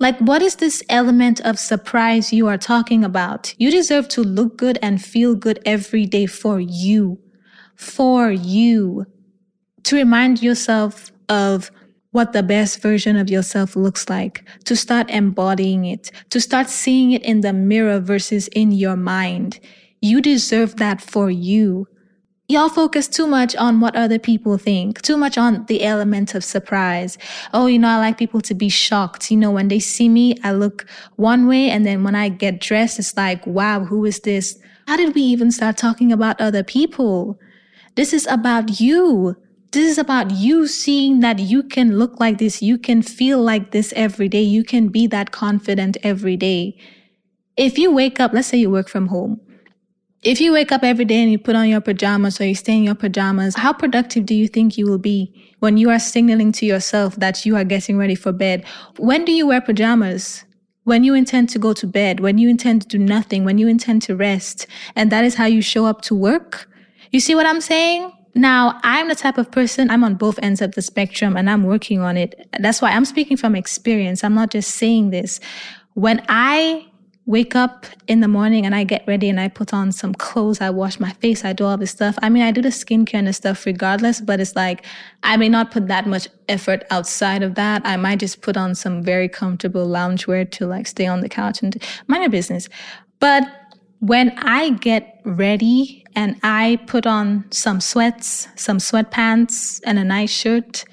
Like, what is this element of surprise you are talking about? You deserve to look good and feel good every day for you. For you to remind yourself of what the best version of yourself looks like, to start embodying it, to start seeing it in the mirror versus in your mind. You deserve that for you. Y'all focus too much on what other people think, too much on the element of surprise. Oh, you know, I like people to be shocked. You know, when they see me, I look one way. And then when I get dressed, it's like, wow, who is this? How did we even start talking about other people? This is about you. This is about you seeing that you can look like this, you can feel like this every day, you can be that confident every day. If you wake up, let's say you work from home. If you wake up every day and you put on your pajamas or you stay in your pajamas, how productive do you think you will be when you are signaling to yourself that you are getting ready for bed? When do you wear pajamas? When you intend to go to bed, when you intend to do nothing, when you intend to rest, and that is how you show up to work? You see what I'm saying? Now, I'm the type of person, I'm on both ends of the spectrum and I'm working on it. That's why I'm speaking from experience. I'm not just saying this. When I wake up in the morning and I get ready and I put on some clothes, I wash my face, I do all this stuff. I mean, I do the skincare and the stuff regardless, but it's like I may not put that much effort outside of that. I might just put on some very comfortable loungewear to like stay on the couch and mind my business. But when I get ready and I put on some sweats, some sweatpants, and a nice shirt,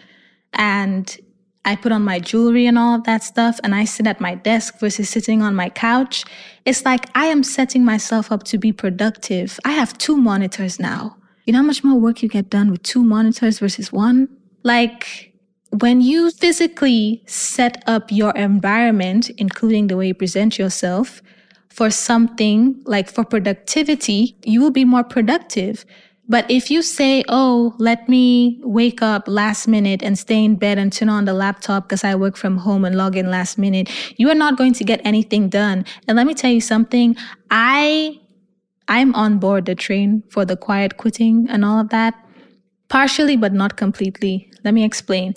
and I put on my jewelry and all of that stuff, and I sit at my desk versus sitting on my couch, it's like I am setting myself up to be productive. I have two monitors now. You know how much more work you get done with two monitors versus one? Like, when you physically set up your environment, including the way you present yourself, for something like for productivity, you will be more productive. But if you say, oh, let me wake up last minute and stay in bed and turn on the laptop because I work from home and log in last minute, you are not going to get anything done. And let me tell you something. I, I'm on board the train for the quiet quitting and all of that. Partially, but not completely. Let me explain.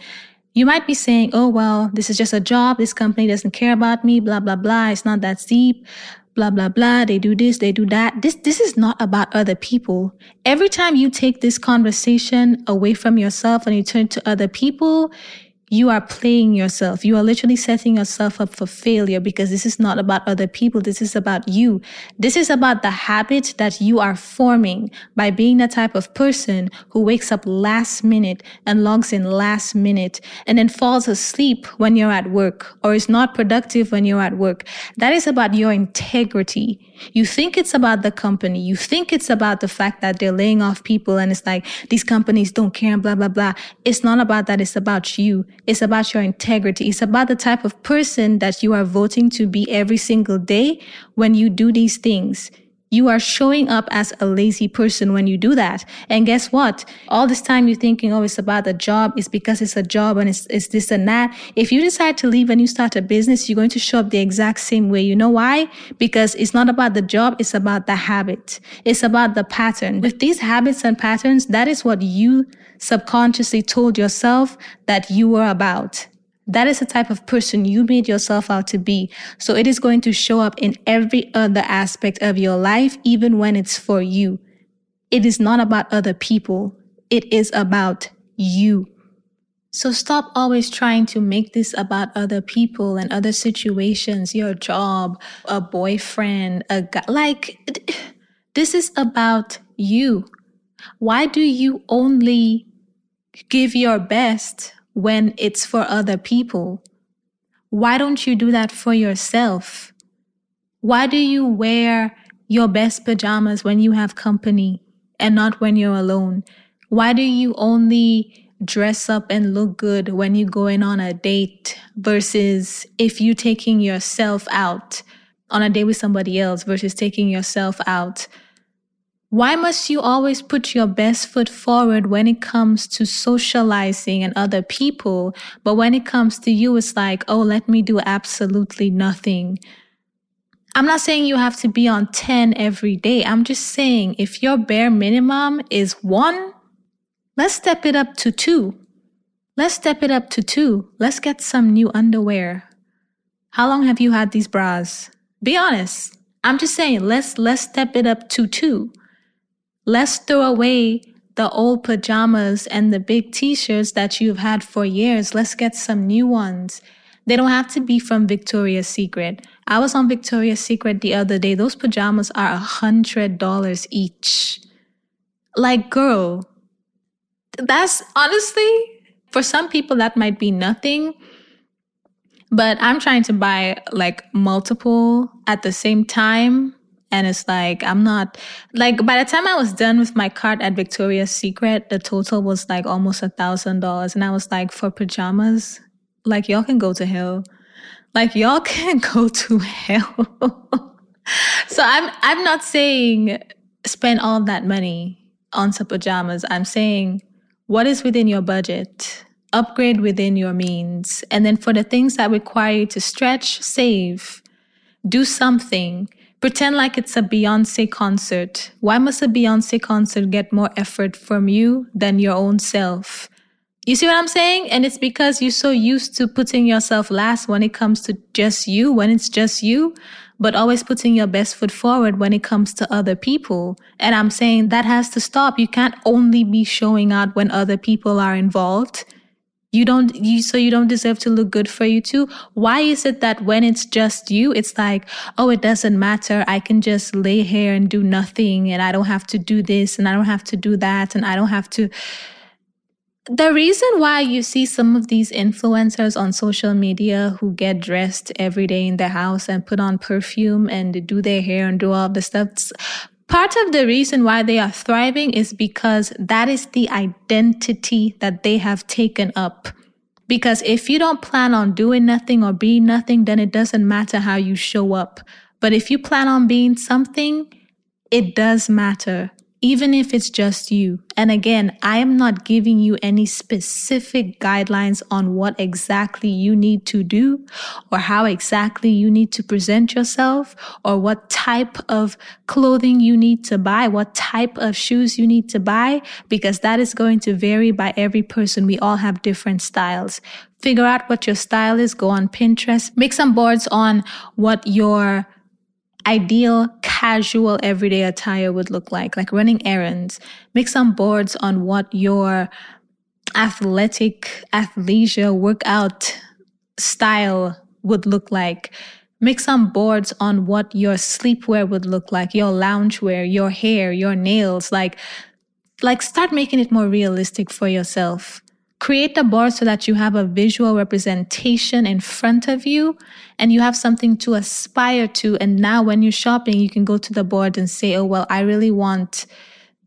You might be saying, oh, well, this is just a job. This company doesn't care about me, blah, blah, blah. It's not that deep blah blah blah they do this they do that. This this is not about other people. Every time you take this conversation away from yourself and you turn to other people you are playing yourself. You are literally setting yourself up for failure because this is not about other people. This is about you. This is about the habit that you are forming by being the type of person who wakes up last minute and logs in last minute and then falls asleep when you're at work or is not productive when you're at work. That is about your integrity. You think it's about the company. You think it's about the fact that they're laying off people and it's like these companies don't care and blah, blah, blah. It's not about that. It's about you. It's about your integrity. It's about the type of person that you are voting to be every single day when you do these things. You are showing up as a lazy person when you do that. And guess what? All this time you're thinking, oh, it's about the job. It's because it's a job and it's, it's this and that. If you decide to leave and you start a business, you're going to show up the exact same way. You know why? Because it's not about the job. It's about the habit. It's about the pattern. With these habits and patterns, that is what you subconsciously told yourself that you were about. That is the type of person you made yourself out to be. So it is going to show up in every other aspect of your life, even when it's for you. It is not about other people. It is about you. So stop always trying to make this about other people and other situations, your job, a boyfriend, a guy. Like, [clears throat] this is about you. Why do you only give your best when it's for other people? Why don't you do that for yourself? Why do you wear your best pajamas when you have company and not when you're alone? Why do you only dress up and look good when you're going on a date versus if you're taking yourself out on a date with somebody else versus taking yourself out why must you always put your best foot forward when it comes to socializing and other people? But when it comes to you, it's like, oh, let me do absolutely nothing. I'm not saying you have to be on 10 every day. I'm just saying if your bare minimum is one, let's step it up to two. Let's step it up to two. Let's get some new underwear. How long have you had these bras? Be honest. I'm just saying, let's, let's step it up to two. Let's throw away the old pajamas and the big t-shirts that you've had for years. Let's get some new ones. They don't have to be from Victoria's Secret. I was on Victoria's Secret the other day. Those pajamas are a hundred dollars each. Like, girl, that's honestly, for some people, that might be nothing. But I'm trying to buy like multiple at the same time and it's like, I'm not like by the time I was done with my cart at Victoria's Secret, the total was like almost a thousand dollars. And I was like, for pajamas, like y'all can go to hell. Like y'all [laughs] can go to hell. [laughs] so I'm I'm not saying spend all that money on some pajamas. I'm saying what is within your budget? Upgrade within your means. And then for the things that require you to stretch, save. Do something Pretend like it's a Beyonce concert. Why must a Beyonce concert get more effort from you than your own self? You see what I'm saying? And it's because you're so used to putting yourself last when it comes to just you, when it's just you, but always putting your best foot forward when it comes to other people. And I'm saying that has to stop. You can't only be showing out when other people are involved. You don't, you, so you don't deserve to look good for you too. Why is it that when it's just you, it's like, oh, it doesn't matter. I can just lay here and do nothing and I don't have to do this and I don't have to do that and I don't have to. The reason why you see some of these influencers on social media who get dressed every day in their house and put on perfume and do their hair and do all the stuff, Part of the reason why they are thriving is because that is the identity that they have taken up. Because if you don't plan on doing nothing or being nothing, then it doesn't matter how you show up. But if you plan on being something, it does matter even if it's just you. And again, I am not giving you any specific guidelines on what exactly you need to do or how exactly you need to present yourself or what type of clothing you need to buy, what type of shoes you need to buy, because that is going to vary by every person. We all have different styles. Figure out what your style is. Go on Pinterest. Make some boards on what your ideal casual everyday attire would look like, like running errands. Make some boards on what your athletic athleisure workout style would look like. Make some boards on what your sleepwear would look like, your loungewear, your hair, your nails. Like, like start making it more realistic for yourself. Create the board so that you have a visual representation in front of you and you have something to aspire to. And now when you're shopping, you can go to the board and say, oh, well, I really want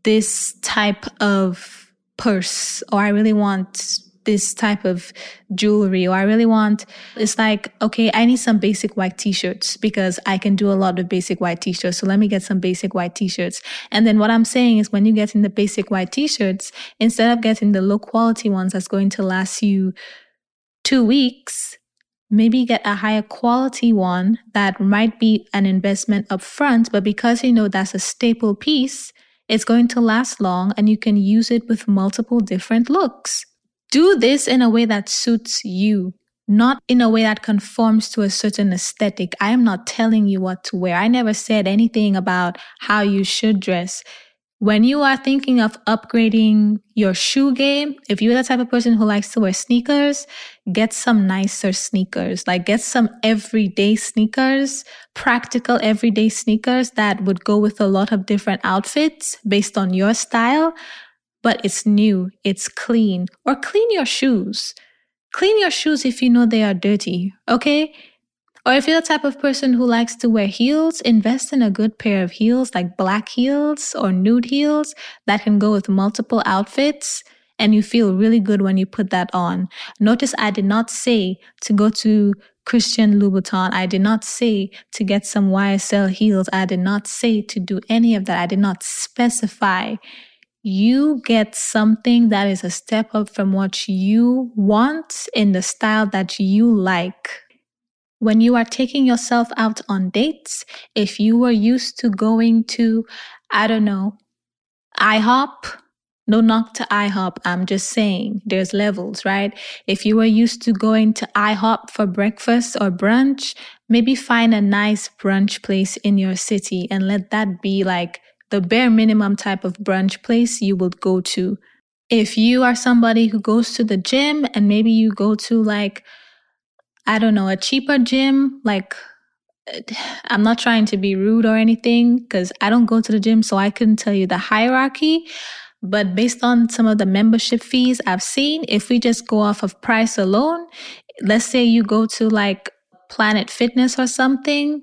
this type of purse or I really want this type of jewelry or I really want it's like okay I need some basic white t-shirts because I can do a lot of basic white t-shirts. So let me get some basic white t-shirts. And then what I'm saying is when you get in the basic white t-shirts instead of getting the low quality ones that's going to last you 2 weeks maybe get a higher quality one that might be an investment up front but because you know that's a staple piece it's going to last long and you can use it with multiple different looks. Do this in a way that suits you, not in a way that conforms to a certain aesthetic. I am not telling you what to wear. I never said anything about how you should dress. When you are thinking of upgrading your shoe game, if you're the type of person who likes to wear sneakers, get some nicer sneakers. Like get some everyday sneakers, practical everyday sneakers that would go with a lot of different outfits based on your style but it's new, it's clean. Or clean your shoes. Clean your shoes if you know they are dirty, okay? Or if you're the type of person who likes to wear heels, invest in a good pair of heels like black heels or nude heels that can go with multiple outfits and you feel really good when you put that on. Notice I did not say to go to Christian Louboutin. I did not say to get some YSL heels. I did not say to do any of that. I did not specify you get something that is a step up from what you want in the style that you like. When you are taking yourself out on dates, if you were used to going to, I don't know, IHOP, no knock to IHOP. I'm just saying there's levels, right? If you were used to going to IHOP for breakfast or brunch, maybe find a nice brunch place in your city and let that be like the bare minimum type of brunch place you would go to. If you are somebody who goes to the gym and maybe you go to like, I don't know, a cheaper gym, like [sighs] I'm not trying to be rude or anything because I don't go to the gym, so I couldn't tell you the hierarchy. But based on some of the membership fees I've seen, if we just go off of price alone, let's say you go to like Planet Fitness or something,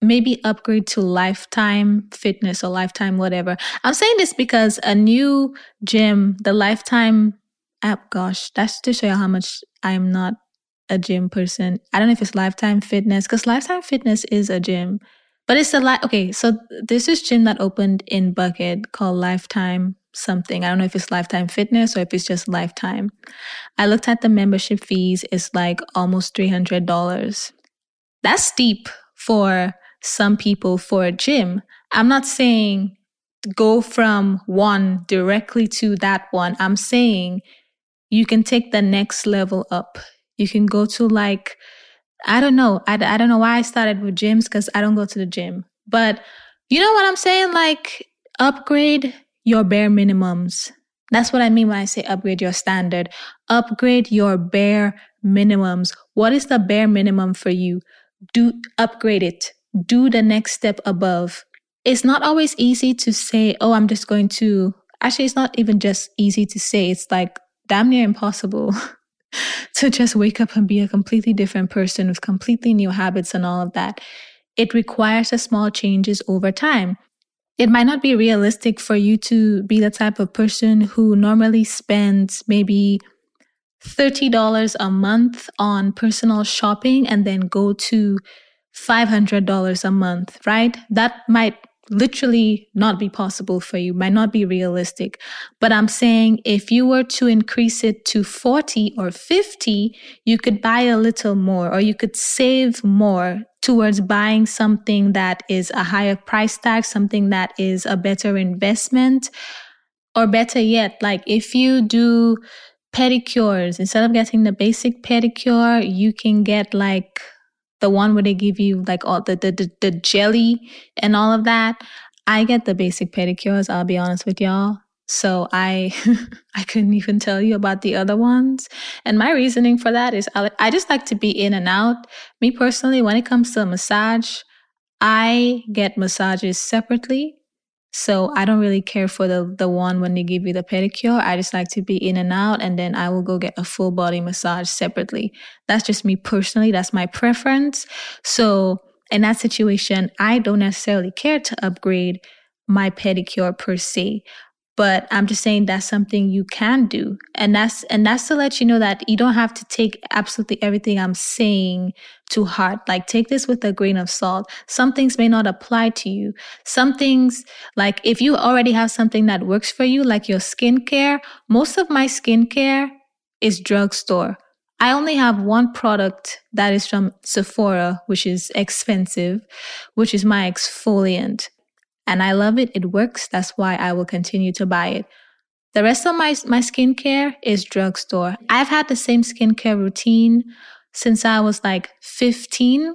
maybe upgrade to lifetime fitness or lifetime whatever. I'm saying this because a new gym the lifetime app gosh that's to show you how much i'm not a gym person. I don't know if it's lifetime fitness because lifetime fitness is a gym but it's a lot okay so this is gym that opened in Buckhead called lifetime something. I don't know if it's lifetime fitness or if it's just lifetime. I looked at the membership fees it's like almost $300 that's steep for some people for a gym. I'm not saying go from one directly to that one. I'm saying you can take the next level up. You can go to like, I don't know. I, I don't know why I started with gyms because I don't go to the gym. But you know what I'm saying? Like, upgrade your bare minimums. That's what I mean when I say upgrade your standard. Upgrade your bare minimums. What is the bare minimum for you? Do upgrade it do the next step above. It's not always easy to say, oh, I'm just going to, actually, it's not even just easy to say. It's like damn near impossible [laughs] to just wake up and be a completely different person with completely new habits and all of that. It requires a small changes over time. It might not be realistic for you to be the type of person who normally spends maybe $30 a month on personal shopping and then go to $500 a month, right? That might literally not be possible for you, might not be realistic. But I'm saying if you were to increase it to 40 or 50, you could buy a little more or you could save more towards buying something that is a higher price tag, something that is a better investment. Or better yet, like if you do pedicures, instead of getting the basic pedicure, you can get like the one where they give you like all the, the, the, the jelly and all of that. I get the basic pedicures, I'll be honest with y'all. So I [laughs] I couldn't even tell you about the other ones. And my reasoning for that is I, I just like to be in and out. Me personally, when it comes to a massage, I get massages separately. So I don't really care for the the one when they give you the pedicure. I just like to be in and out and then I will go get a full body massage separately. That's just me personally. That's my preference. So in that situation, I don't necessarily care to upgrade my pedicure per se but i'm just saying that's something you can do. And that's and that's to let you know that you don't have to take absolutely everything i'm saying to heart. Like take this with a grain of salt. Some things may not apply to you. Some things like if you already have something that works for you like your skincare most of my skincare is drugstore. I only have one product that is from Sephora, which is expensive, which is my exfoliant and I love it. It works. That's why I will continue to buy it. The rest of my, my skincare is drugstore. I've had the same skincare routine since I was like 15.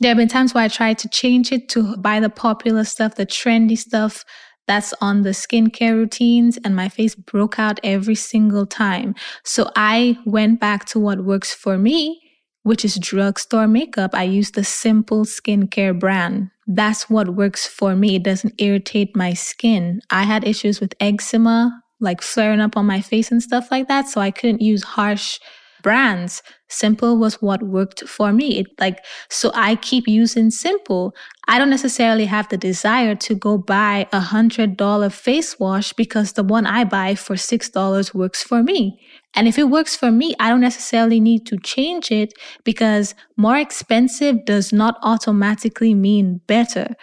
There have been times where I tried to change it to buy the popular stuff, the trendy stuff that's on the skincare routines, and my face broke out every single time. So I went back to what works for me, which is drugstore makeup. I use the Simple Skincare brand that's what works for me. It doesn't irritate my skin. I had issues with eczema, like flaring up on my face and stuff like that. So I couldn't use harsh brands. Simple was what worked for me. It like, so I keep using simple. I don't necessarily have the desire to go buy a hundred dollar face wash because the one I buy for six dollars works for me. And if it works for me, I don't necessarily need to change it because more expensive does not automatically mean better.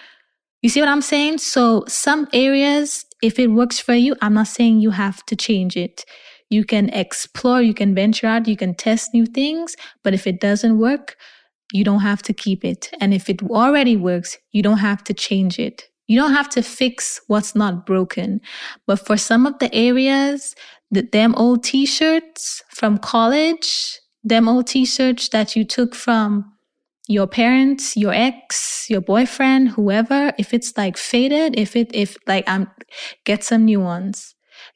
You see what I'm saying? So some areas, if it works for you, I'm not saying you have to change it. You can explore, you can venture out, you can test new things, but if it doesn't work, you don't have to keep it. And if it already works, you don't have to change it. You don't have to fix what's not broken. But for some of the areas the, them old t-shirts from college, them old t-shirts that you took from your parents, your ex, your boyfriend, whoever, if it's like faded, if it, if like I'm, get some new ones,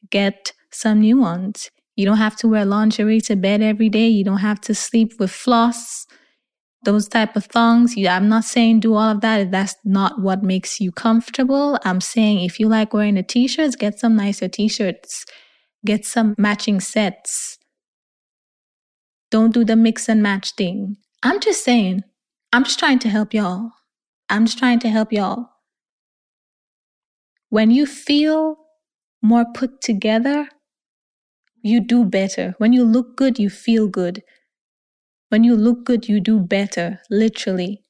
get some new ones. You don't have to wear lingerie to bed every day. You don't have to sleep with floss, those type of thongs. You, I'm not saying do all of that that's not what makes you comfortable. I'm saying if you like wearing the t-shirts, get some nicer t-shirts Get some matching sets. Don't do the mix and match thing. I'm just saying, I'm just trying to help y'all. I'm just trying to help y'all. When you feel more put together, you do better. When you look good, you feel good. When you look good, you do better, literally.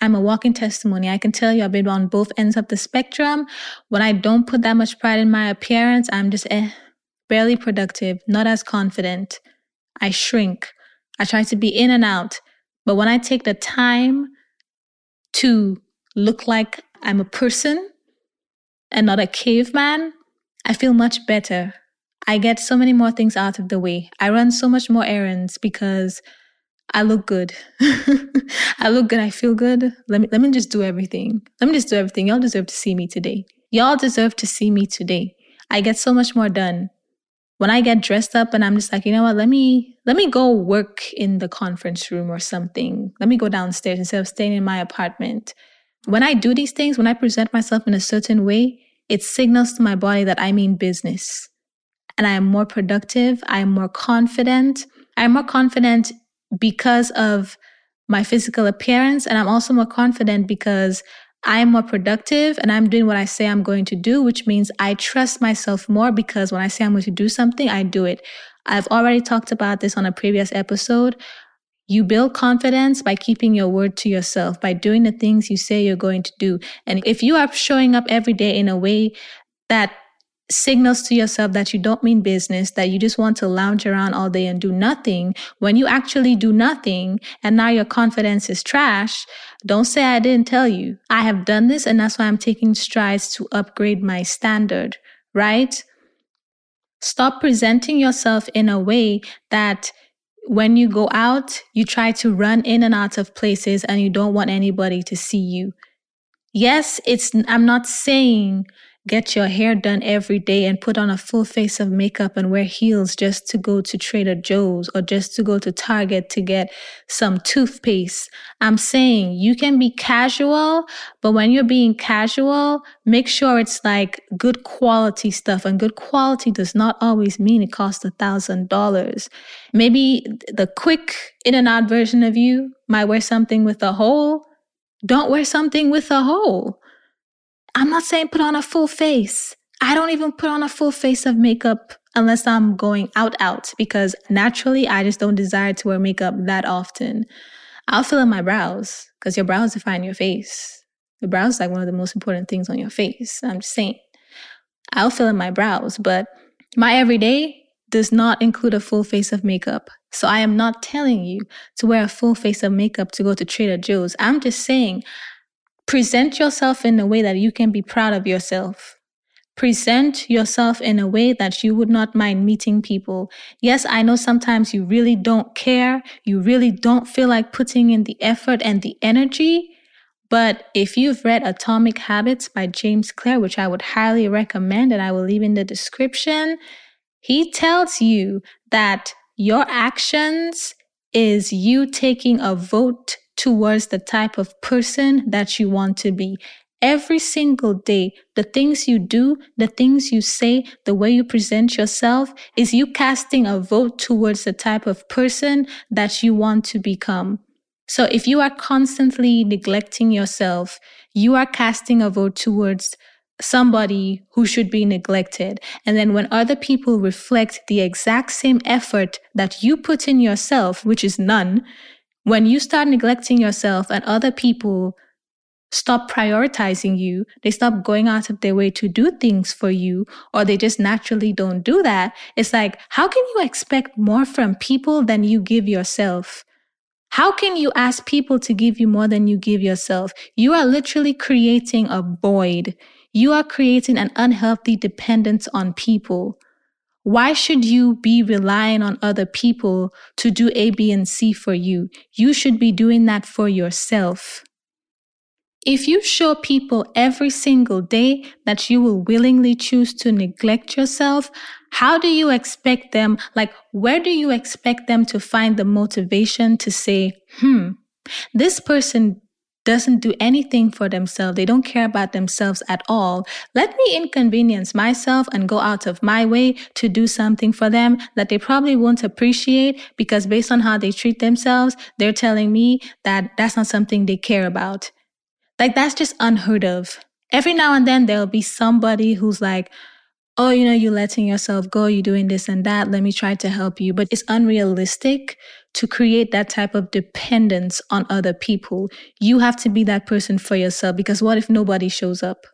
I'm a walking testimony. I can tell you I've been on both ends of the spectrum. When I don't put that much pride in my appearance, I'm just eh barely productive, not as confident. I shrink. I try to be in and out. But when I take the time to look like I'm a person and not a caveman, I feel much better. I get so many more things out of the way. I run so much more errands because I look good. [laughs] I look good. I feel good. Let me let me just do everything. Let me just do everything. Y'all deserve to see me today. Y'all deserve to see me today. I get so much more done when I get dressed up and I'm just like, you know what, let me let me go work in the conference room or something. Let me go downstairs instead of staying in my apartment. When I do these things, when I present myself in a certain way, it signals to my body that I mean business. And I am more productive, I am more confident. I am more confident because of my physical appearance and I'm also more confident because I'm more productive and I'm doing what I say I'm going to do, which means I trust myself more because when I say I'm going to do something, I do it. I've already talked about this on a previous episode. You build confidence by keeping your word to yourself, by doing the things you say you're going to do. And if you are showing up every day in a way that signals to yourself that you don't mean business, that you just want to lounge around all day and do nothing, when you actually do nothing and now your confidence is trash, don't say I didn't tell you. I have done this and that's why I'm taking strides to upgrade my standard, right? Stop presenting yourself in a way that when you go out, you try to run in and out of places and you don't want anybody to see you. Yes, it's, I'm not saying get your hair done every day and put on a full face of makeup and wear heels just to go to Trader Joe's or just to go to Target to get some toothpaste. I'm saying you can be casual, but when you're being casual, make sure it's like good quality stuff. And good quality does not always mean it costs a thousand dollars. Maybe the quick in and out version of you might wear something with a hole. Don't wear something with a hole I'm not saying put on a full face. I don't even put on a full face of makeup unless I'm going out out because naturally I just don't desire to wear makeup that often. I'll fill in my brows because your brows define your face. The brows is like one of the most important things on your face. I'm just saying. I'll fill in my brows, but my everyday does not include a full face of makeup. So I am not telling you to wear a full face of makeup to go to Trader Joe's. I'm just saying Present yourself in a way that you can be proud of yourself. Present yourself in a way that you would not mind meeting people. Yes, I know sometimes you really don't care. You really don't feel like putting in the effort and the energy. But if you've read Atomic Habits by James Clear, which I would highly recommend and I will leave in the description, he tells you that your actions is you taking a vote towards the type of person that you want to be. Every single day, the things you do, the things you say, the way you present yourself is you casting a vote towards the type of person that you want to become. So if you are constantly neglecting yourself, you are casting a vote towards somebody who should be neglected. And then when other people reflect the exact same effort that you put in yourself, which is none, when you start neglecting yourself and other people stop prioritizing you, they stop going out of their way to do things for you, or they just naturally don't do that, it's like, how can you expect more from people than you give yourself? How can you ask people to give you more than you give yourself? You are literally creating a void. You are creating an unhealthy dependence on people. Why should you be relying on other people to do A, B, and C for you? You should be doing that for yourself. If you show people every single day that you will willingly choose to neglect yourself, how do you expect them, like, where do you expect them to find the motivation to say, hmm, this person doesn't do anything for themselves. They don't care about themselves at all. Let me inconvenience myself and go out of my way to do something for them that they probably won't appreciate because based on how they treat themselves, they're telling me that that's not something they care about. Like that's just unheard of. Every now and then there'll be somebody who's like, oh, you know, you're letting yourself go, you're doing this and that. Let me try to help you. But it's unrealistic to create that type of dependence on other people. You have to be that person for yourself because what if nobody shows up?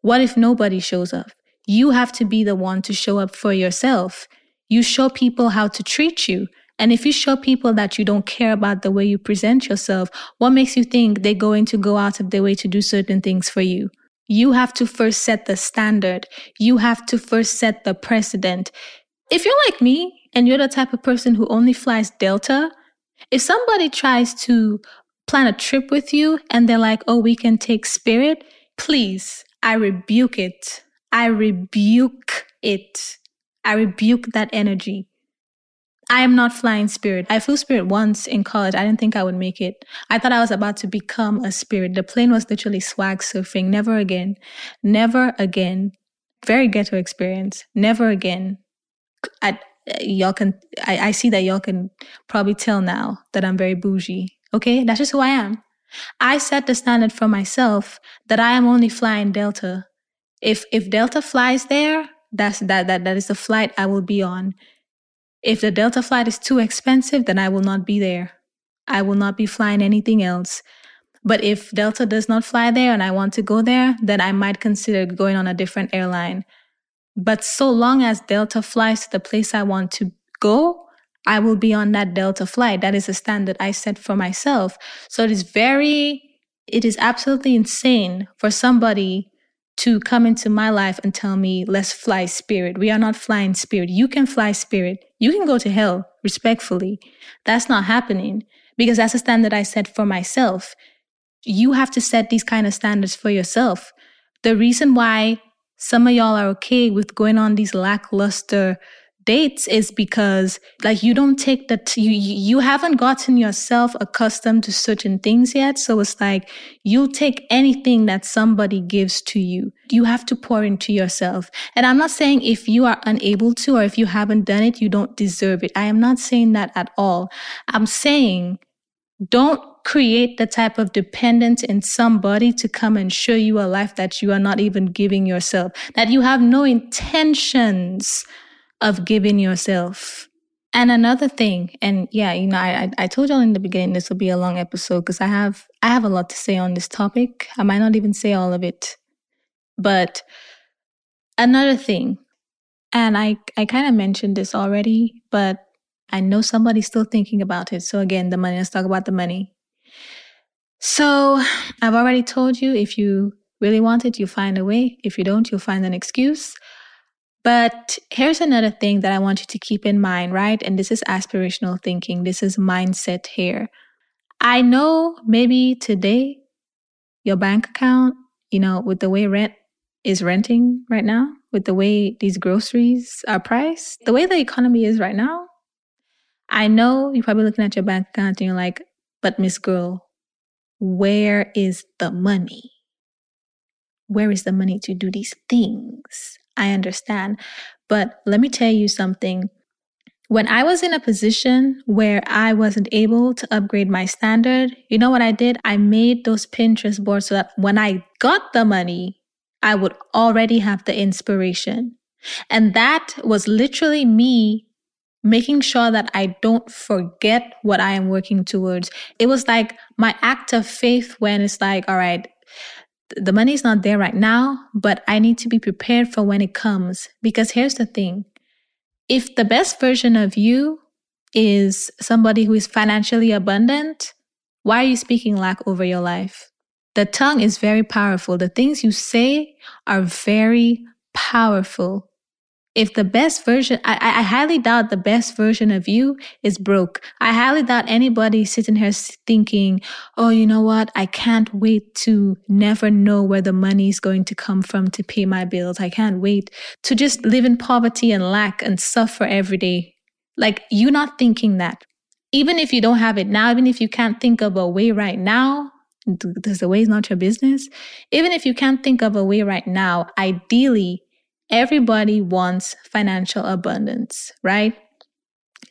What if nobody shows up? You have to be the one to show up for yourself. You show people how to treat you. And if you show people that you don't care about the way you present yourself, what makes you think they're going to go out of their way to do certain things for you? You have to first set the standard. You have to first set the precedent. If you're like me, and you're the type of person who only flies Delta, if somebody tries to plan a trip with you and they're like, oh, we can take Spirit, please, I rebuke it. I rebuke it. I rebuke that energy. I am not flying spirit. I flew spirit once in college. I didn't think I would make it. I thought I was about to become a spirit. The plane was literally swag surfing. Never again. Never again. Very ghetto experience. Never again. I, y'all can I, I see that y'all can probably tell now that I'm very bougie. Okay, that's just who I am. I set the standard for myself that I am only flying Delta. If if Delta flies there, that's that that that is the flight I will be on. If the Delta flight is too expensive, then I will not be there. I will not be flying anything else. But if Delta does not fly there and I want to go there, then I might consider going on a different airline. But so long as Delta flies to the place I want to go, I will be on that Delta flight. That is a standard I set for myself. So it is very, it is absolutely insane for somebody to come into my life and tell me, let's fly spirit. We are not flying spirit. You can fly spirit. You can go to hell respectfully. That's not happening because that's a standard I set for myself. You have to set these kind of standards for yourself. The reason why some of y'all are okay with going on these lackluster dates is because like you don't take the t- you you haven't gotten yourself accustomed to certain things yet. So it's like you'll take anything that somebody gives to you. You have to pour into yourself. And i'm not saying if you are unable to or if you haven't done it you don't deserve it. I am not saying that at all. I'm saying don't create the type of dependence in somebody to come and show you a life that you are not even giving yourself that you have no intentions of giving yourself. And another thing, and yeah, you know, I I told y'all in the beginning this will be a long episode because I have I have a lot to say on this topic. I might not even say all of it, but another thing, and I I kind of mentioned this already, but I know somebody's still thinking about it. So again, the money. Let's talk about the money. So I've already told you if you really want it, you find a way. If you don't, you'll find an excuse. But here's another thing that I want you to keep in mind, right? And this is aspirational thinking. This is mindset here. I know maybe today your bank account, you know, with the way rent is renting right now, with the way these groceries are priced, the way the economy is right now, I know you're probably looking at your bank account and you're like, but Miss Girl, where is the money? Where is the money to do these things? I understand. But let me tell you something. When I was in a position where I wasn't able to upgrade my standard, you know what I did? I made those Pinterest boards so that when I got the money, I would already have the inspiration. And that was literally me making sure that I don't forget what I am working towards. It was like my act of faith when it's like, all right, the money's not there right now, but I need to be prepared for when it comes. Because here's the thing if the best version of you is somebody who is financially abundant, why are you speaking lack over your life? The tongue is very powerful. The things you say are very powerful if the best version, I, I highly doubt the best version of you is broke. I highly doubt anybody sitting here thinking, oh, you know what? I can't wait to never know where the money is going to come from to pay my bills. I can't wait to just live in poverty and lack and suffer every day. Like you're not thinking that. Even if you don't have it now, even if you can't think of a way right now, because the way is not your business. Even if you can't think of a way right now, ideally, everybody wants financial abundance, right?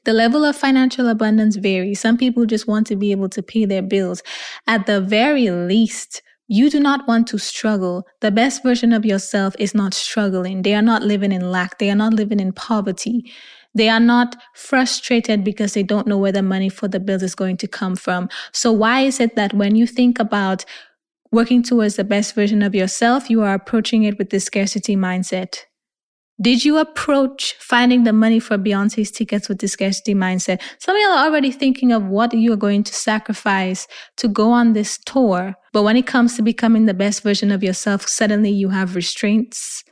The level of financial abundance varies. Some people just want to be able to pay their bills. At the very least, you do not want to struggle. The best version of yourself is not struggling. They are not living in lack. They are not living in poverty. They are not frustrated because they don't know where the money for the bills is going to come from. So why is it that when you think about working towards the best version of yourself, you are approaching it with this scarcity mindset? Did you approach finding the money for Beyonce's tickets with the scarcity mindset? Some of y'all are already thinking of what you are going to sacrifice to go on this tour. But when it comes to becoming the best version of yourself, suddenly you have restraints.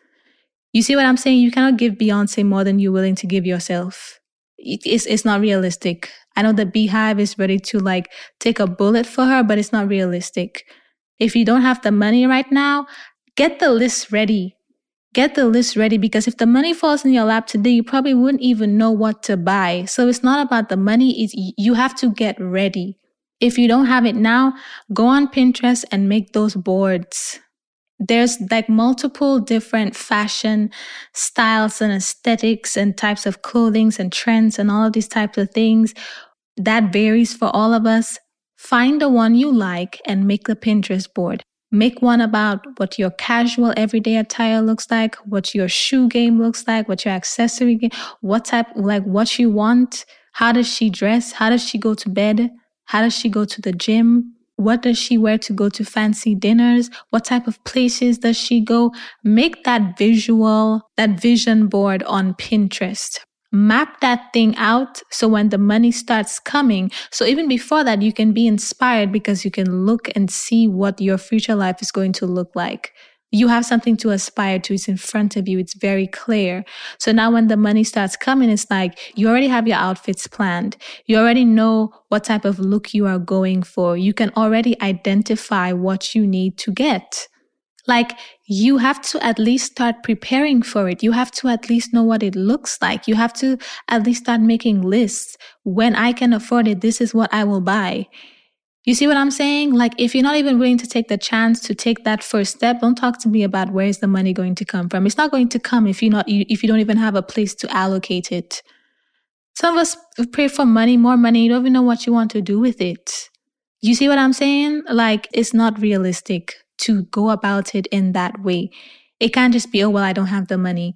You see what I'm saying? You cannot give Beyonce more than you're willing to give yourself. It's, it's not realistic. I know the BeyHive is ready to like take a bullet for her, but it's not realistic. If you don't have the money right now, get the list ready get the list ready because if the money falls in your lap today, you probably wouldn't even know what to buy. So it's not about the money. It's, you have to get ready. If you don't have it now, go on Pinterest and make those boards. There's like multiple different fashion styles and aesthetics and types of clothings and trends and all of these types of things. That varies for all of us. Find the one you like and make the Pinterest board. Make one about what your casual everyday attire looks like, what your shoe game looks like, what your accessory game, what type, like what you want. How does she dress? How does she go to bed? How does she go to the gym? What does she wear to go to fancy dinners? What type of places does she go? Make that visual, that vision board on Pinterest map that thing out so when the money starts coming so even before that you can be inspired because you can look and see what your future life is going to look like. You have something to aspire to. It's in front of you. It's very clear. So now when the money starts coming it's like you already have your outfits planned. You already know what type of look you are going for. You can already identify what you need to get Like you have to at least start preparing for it. You have to at least know what it looks like. You have to at least start making lists. When I can afford it, this is what I will buy. You see what I'm saying? Like, if you're not even willing to take the chance to take that first step, don't talk to me about where is the money going to come from. It's not going to come if you not if you don't even have a place to allocate it. Some of us pray for money, more money. You don't even know what you want to do with it. You see what I'm saying? Like, it's not realistic to go about it in that way. It can't just be, oh, well, I don't have the money.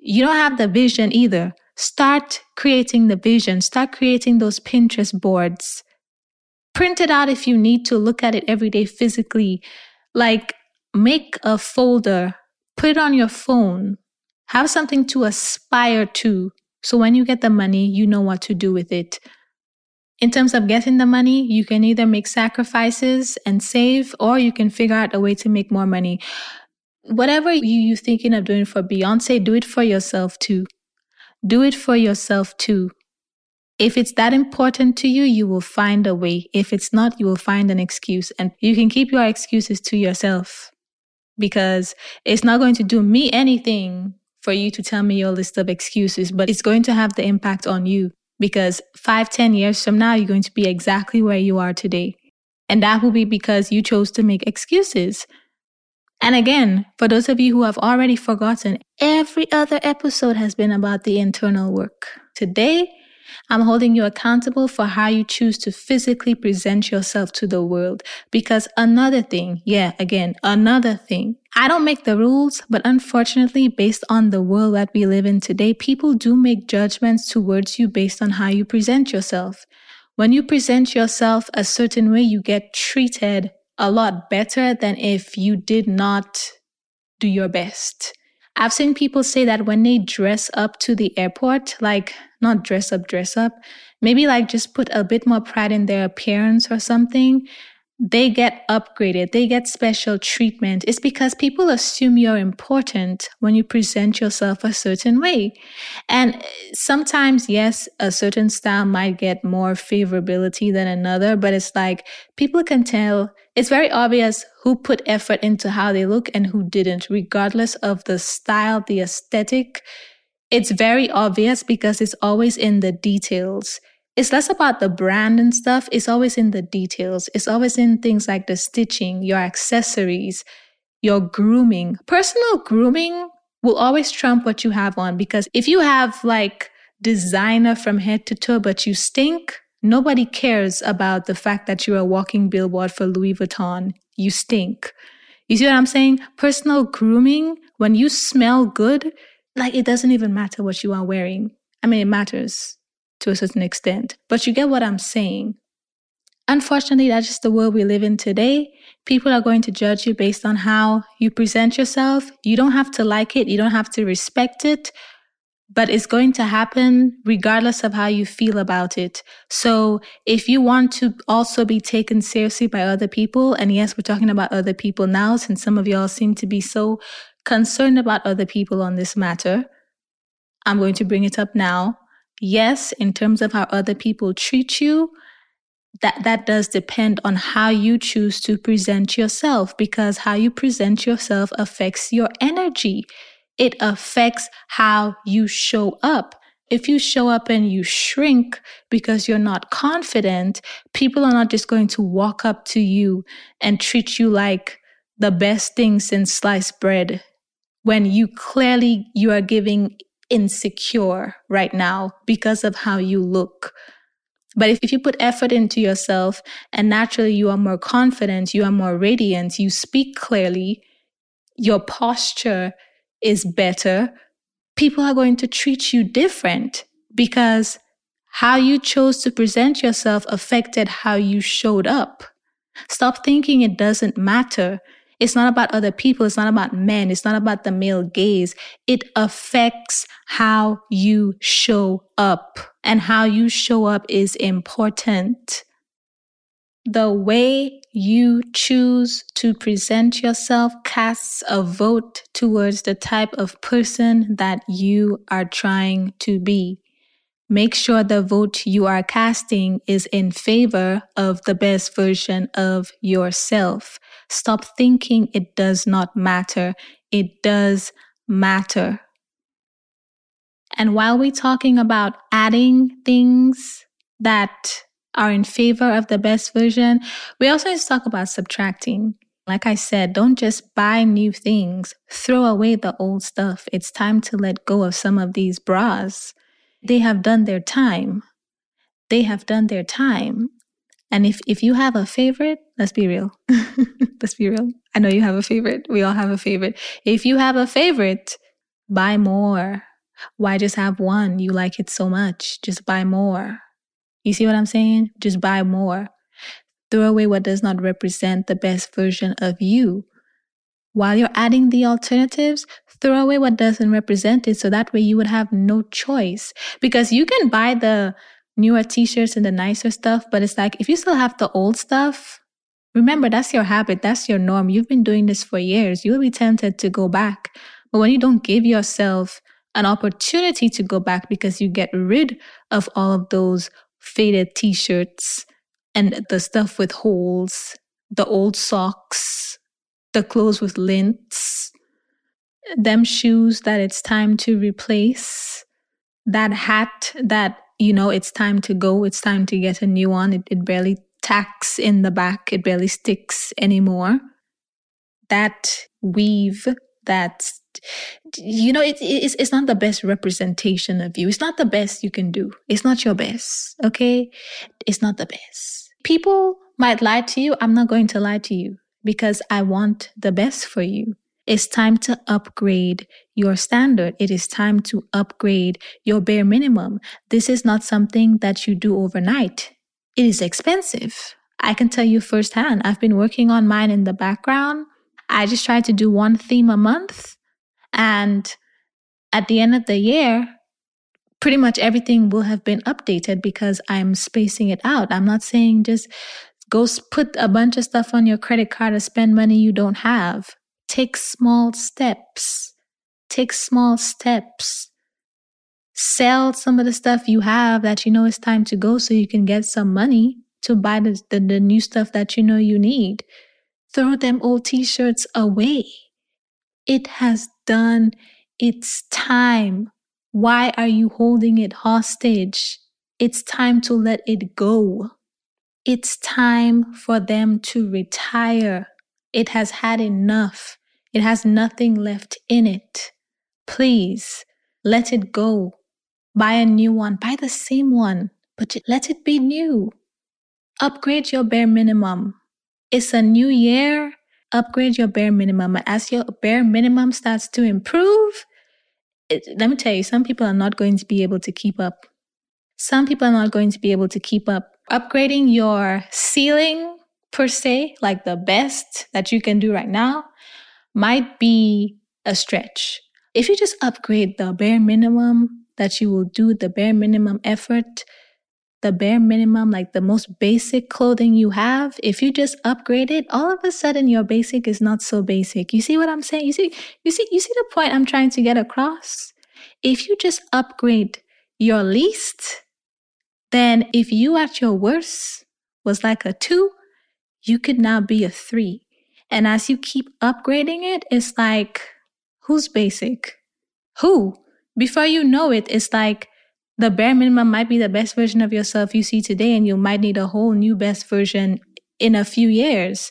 You don't have the vision either. Start creating the vision. Start creating those Pinterest boards. Print it out if you need to look at it every day physically. Like, make a folder, put it on your phone, have something to aspire to. So when you get the money, you know what to do with it. In terms of getting the money, you can either make sacrifices and save, or you can figure out a way to make more money. Whatever you, are thinking of doing for Beyonce, do it for yourself too. Do it for yourself too. If it's that important to you, you will find a way. If it's not, you will find an excuse and you can keep your excuses to yourself because it's not going to do me anything for you to tell me your list of excuses, but it's going to have the impact on you because five, ten years from now, you're going to be exactly where you are today. And that will be because you chose to make excuses. And again, for those of you who have already forgotten, every other episode has been about the internal work. Today, I'm holding you accountable for how you choose to physically present yourself to the world. Because another thing, yeah, again, another thing, I don't make the rules, but unfortunately, based on the world that we live in today, people do make judgments towards you based on how you present yourself. When you present yourself a certain way, you get treated a lot better than if you did not do your best. I've seen people say that when they dress up to the airport, like not dress up, dress up, maybe like just put a bit more pride in their appearance or something, they get upgraded, they get special treatment. It's because people assume you're important when you present yourself a certain way. And eh, sometimes, yes, a certain style might get more favorability than another, but it's like people can tell it's very obvious who put effort into how they look and who didn't, regardless of the style, the aesthetic. It's very obvious because it's always in the details it's less about the brand and stuff. It's always in the details. It's always in things like the stitching, your accessories, your grooming. Personal grooming will always trump what you have on because if you have like designer from head to toe, but you stink, nobody cares about the fact that you're a walking billboard for Louis Vuitton. You stink. You see what I'm saying? Personal grooming, when you smell good, like it doesn't even matter what you are wearing. I mean, it matters to a certain extent. But you get what I'm saying. Unfortunately, that's just the world we live in today. People are going to judge you based on how you present yourself. You don't have to like it, you don't have to respect it, but it's going to happen regardless of how you feel about it. So if you want to also be taken seriously by other people, and yes, we're talking about other people now, since some of y'all seem to be so concerned about other people on this matter, I'm going to bring it up now yes, in terms of how other people treat you, that that does depend on how you choose to present yourself because how you present yourself affects your energy. It affects how you show up. If you show up and you shrink because you're not confident, people are not just going to walk up to you and treat you like the best thing since sliced bread when you clearly you are giving insecure right now because of how you look. But if, if you put effort into yourself and naturally you are more confident, you are more radiant, you speak clearly, your posture is better, people are going to treat you different because how you chose to present yourself affected how you showed up. Stop thinking it doesn't matter. It's not about other people. It's not about men. It's not about the male gaze. It affects how you show up and how you show up is important. The way you choose to present yourself casts a vote towards the type of person that you are trying to be. Make sure the vote you are casting is in favor of the best version of yourself. Stop thinking it does not matter. It does matter. And while we're talking about adding things that are in favor of the best version, we also need to talk about subtracting. Like I said, don't just buy new things, throw away the old stuff. It's time to let go of some of these bras. They have done their time. They have done their time. And if, if you have a favorite, let's be real. [laughs] let's be real. I know you have a favorite. We all have a favorite. If you have a favorite, buy more. Why just have one? You like it so much. Just buy more. You see what I'm saying? Just buy more. Throw away what does not represent the best version of you. While you're adding the alternatives, throw away what doesn't represent it so that way you would have no choice. Because you can buy the newer t shirts and the nicer stuff, but it's like if you still have the old stuff, remember that's your habit, that's your norm. You've been doing this for years. You'll be tempted to go back. But when you don't give yourself an opportunity to go back because you get rid of all of those faded t shirts and the stuff with holes, the old socks, the clothes with lints, them shoes that it's time to replace, that hat that, you know, it's time to go, it's time to get a new one. It, it barely tacks in the back, it barely sticks anymore. That weave that you know it, it's, it's not the best representation of you. It's not the best you can do. It's not your best okay? It's not the best. People might lie to you. I'm not going to lie to you because i want the best for you it's time to upgrade your standard. It is time to upgrade your bare minimum. This is not something that you do overnight. It is expensive. I can tell you firsthand. I've been working on mine in the background I just try to do one theme a month. And at the end of the year, pretty much everything will have been updated because I'm spacing it out. I'm not saying just go put a bunch of stuff on your credit card to spend money you don't have. Take small steps. Take small steps. Sell some of the stuff you have that you know it's time to go so you can get some money to buy the, the, the new stuff that you know you need. Throw them old t shirts away. It has done its time. Why are you holding it hostage? It's time to let it go. It's time for them to retire. It has had enough. It has nothing left in it. Please let it go. Buy a new one. Buy the same one, but let it be new. Upgrade your bare minimum. It's a new year. Upgrade your bare minimum. As your bare minimum starts to improve, it, let me tell you, some people are not going to be able to keep up. Some people are not going to be able to keep up. Upgrading your ceiling, per se, like the best that you can do right now, might be a stretch. If you just upgrade the bare minimum that you will do, the bare minimum effort, the bare minimum, like the most basic clothing you have, if you just upgrade it, all of a sudden your basic is not so basic. You see what I'm saying? You see, you see, you see the point I'm trying to get across? If you just upgrade your least, then if you at your worst was like a two, you could now be a three. And as you keep upgrading it, it's like, who's basic? Who? Before you know it, it's like, the bare minimum might be the best version of yourself you see today, and you might need a whole new best version in a few years.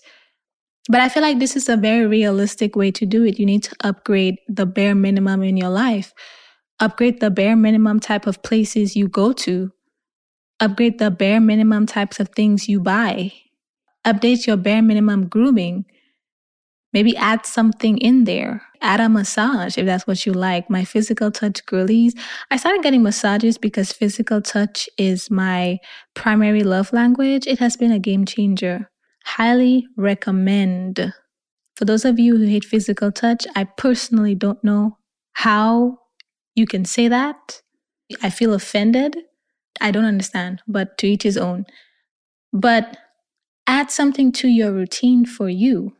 But I feel like this is a very realistic way to do it. You need to upgrade the bare minimum in your life, upgrade the bare minimum type of places you go to, upgrade the bare minimum types of things you buy, update your bare minimum grooming. Maybe add something in there. Add a massage if that's what you like. My physical touch girlies. I started getting massages because physical touch is my primary love language. It has been a game changer. Highly recommend. For those of you who hate physical touch, I personally don't know how you can say that. I feel offended. I don't understand, but to each his own. But add something to your routine for you.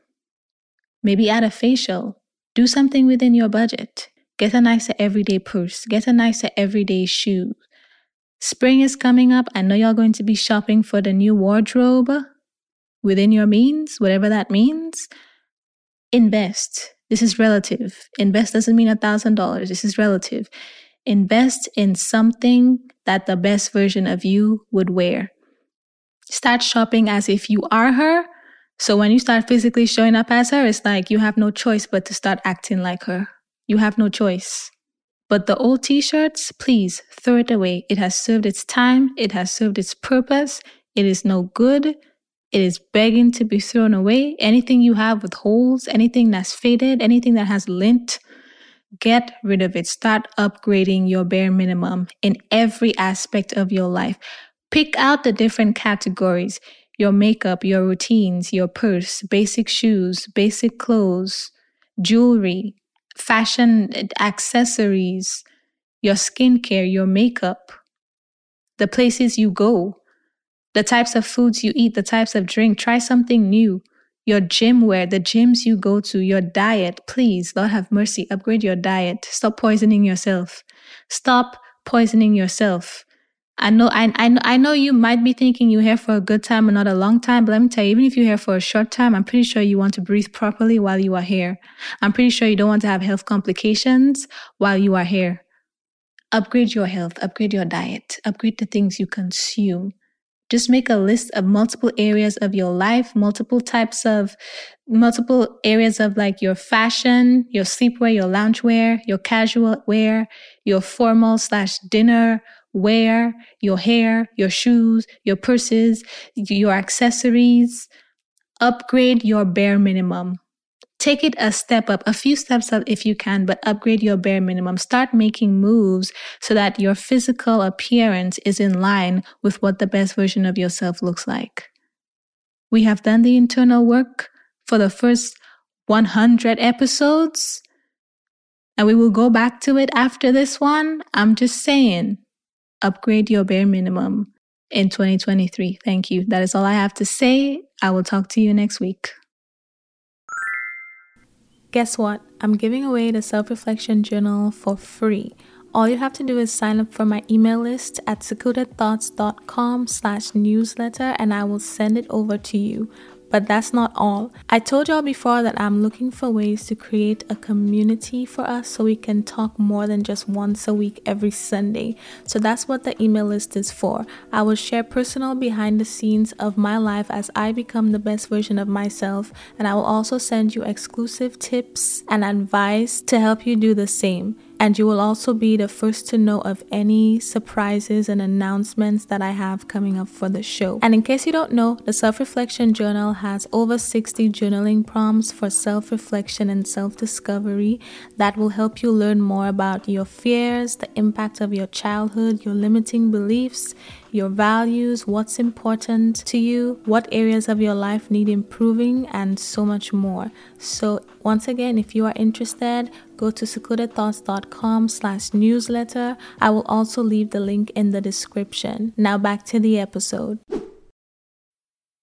Maybe add a facial. Do something within your budget. Get a nicer everyday purse. Get a nicer everyday shoe. Spring is coming up. I know y'all going to be shopping for the new wardrobe. within your means, whatever that means, invest. This is relative. Invest doesn't mean a thousand dollars. This is relative. Invest in something that the best version of you would wear. Start shopping as if you are her. So when you start physically showing up as her, it's like you have no choice but to start acting like her. You have no choice. But the old t shirts, please throw it away. It has served its time, it has served its purpose. It is no good. It is begging to be thrown away. Anything you have with holes, anything that's faded, anything that has lint, get rid of it. Start upgrading your bare minimum in every aspect of your life. Pick out the different categories your makeup, your routines, your purse, basic shoes, basic clothes, jewelry, fashion eh, accessories, your skincare, your makeup, the places you go, the types of foods you eat, the types of drink. Try something new. Your gym wear, the gyms you go to, your diet. Please, Lord have mercy, upgrade your diet. Stop poisoning yourself. Stop poisoning yourself. I know, I, I, I know you might be thinking you're here for a good time and not a long time, but let me tell you, even if you're here for a short time, I'm pretty sure you want to breathe properly while you are here. I'm pretty sure you don't want to have health complications while you are here. Upgrade your health, upgrade your diet, upgrade the things you consume. Just make a list of multiple areas of your life, multiple types of, multiple areas of like your fashion, your sleepwear, your loungewear, your casual wear, your formal slash dinner wear, your hair, your shoes, your purses, your accessories. Upgrade your bare minimum. Take it a step up, a few steps up if you can, but upgrade your bare minimum. Start making moves so that your physical appearance is in line with what the best version of yourself looks like. We have done the internal work for the first 100 episodes, and we will go back to it after this one. I'm just saying, upgrade your bare minimum in 2023. Thank you. That is all I have to say. I will talk to you next week. Guess what? I'm giving away the self reflection journal for free. All you have to do is sign up for my email list at secludedthoughts.com slash newsletter and I will send it over to you. But that's not all. I told y'all before that I'm looking for ways to create a community for us so we can talk more than just once a week every Sunday. So that's what the email list is for. I will share personal behind the scenes of my life as I become the best version of myself, and I will also send you exclusive tips and advice to help you do the same and you will also be the first to know of any surprises and announcements that I have coming up for the show. And in case you don't know, the Self Reflection Journal has over 60 journaling prompts for self reflection and self discovery that will help you learn more about your fears, the impact of your childhood, your limiting beliefs your values, what's important to you, what areas of your life need improving, and so much more. So once again, if you are interested, go to secludedthoughts.com slash newsletter. I will also leave the link in the description. Now back to the episode.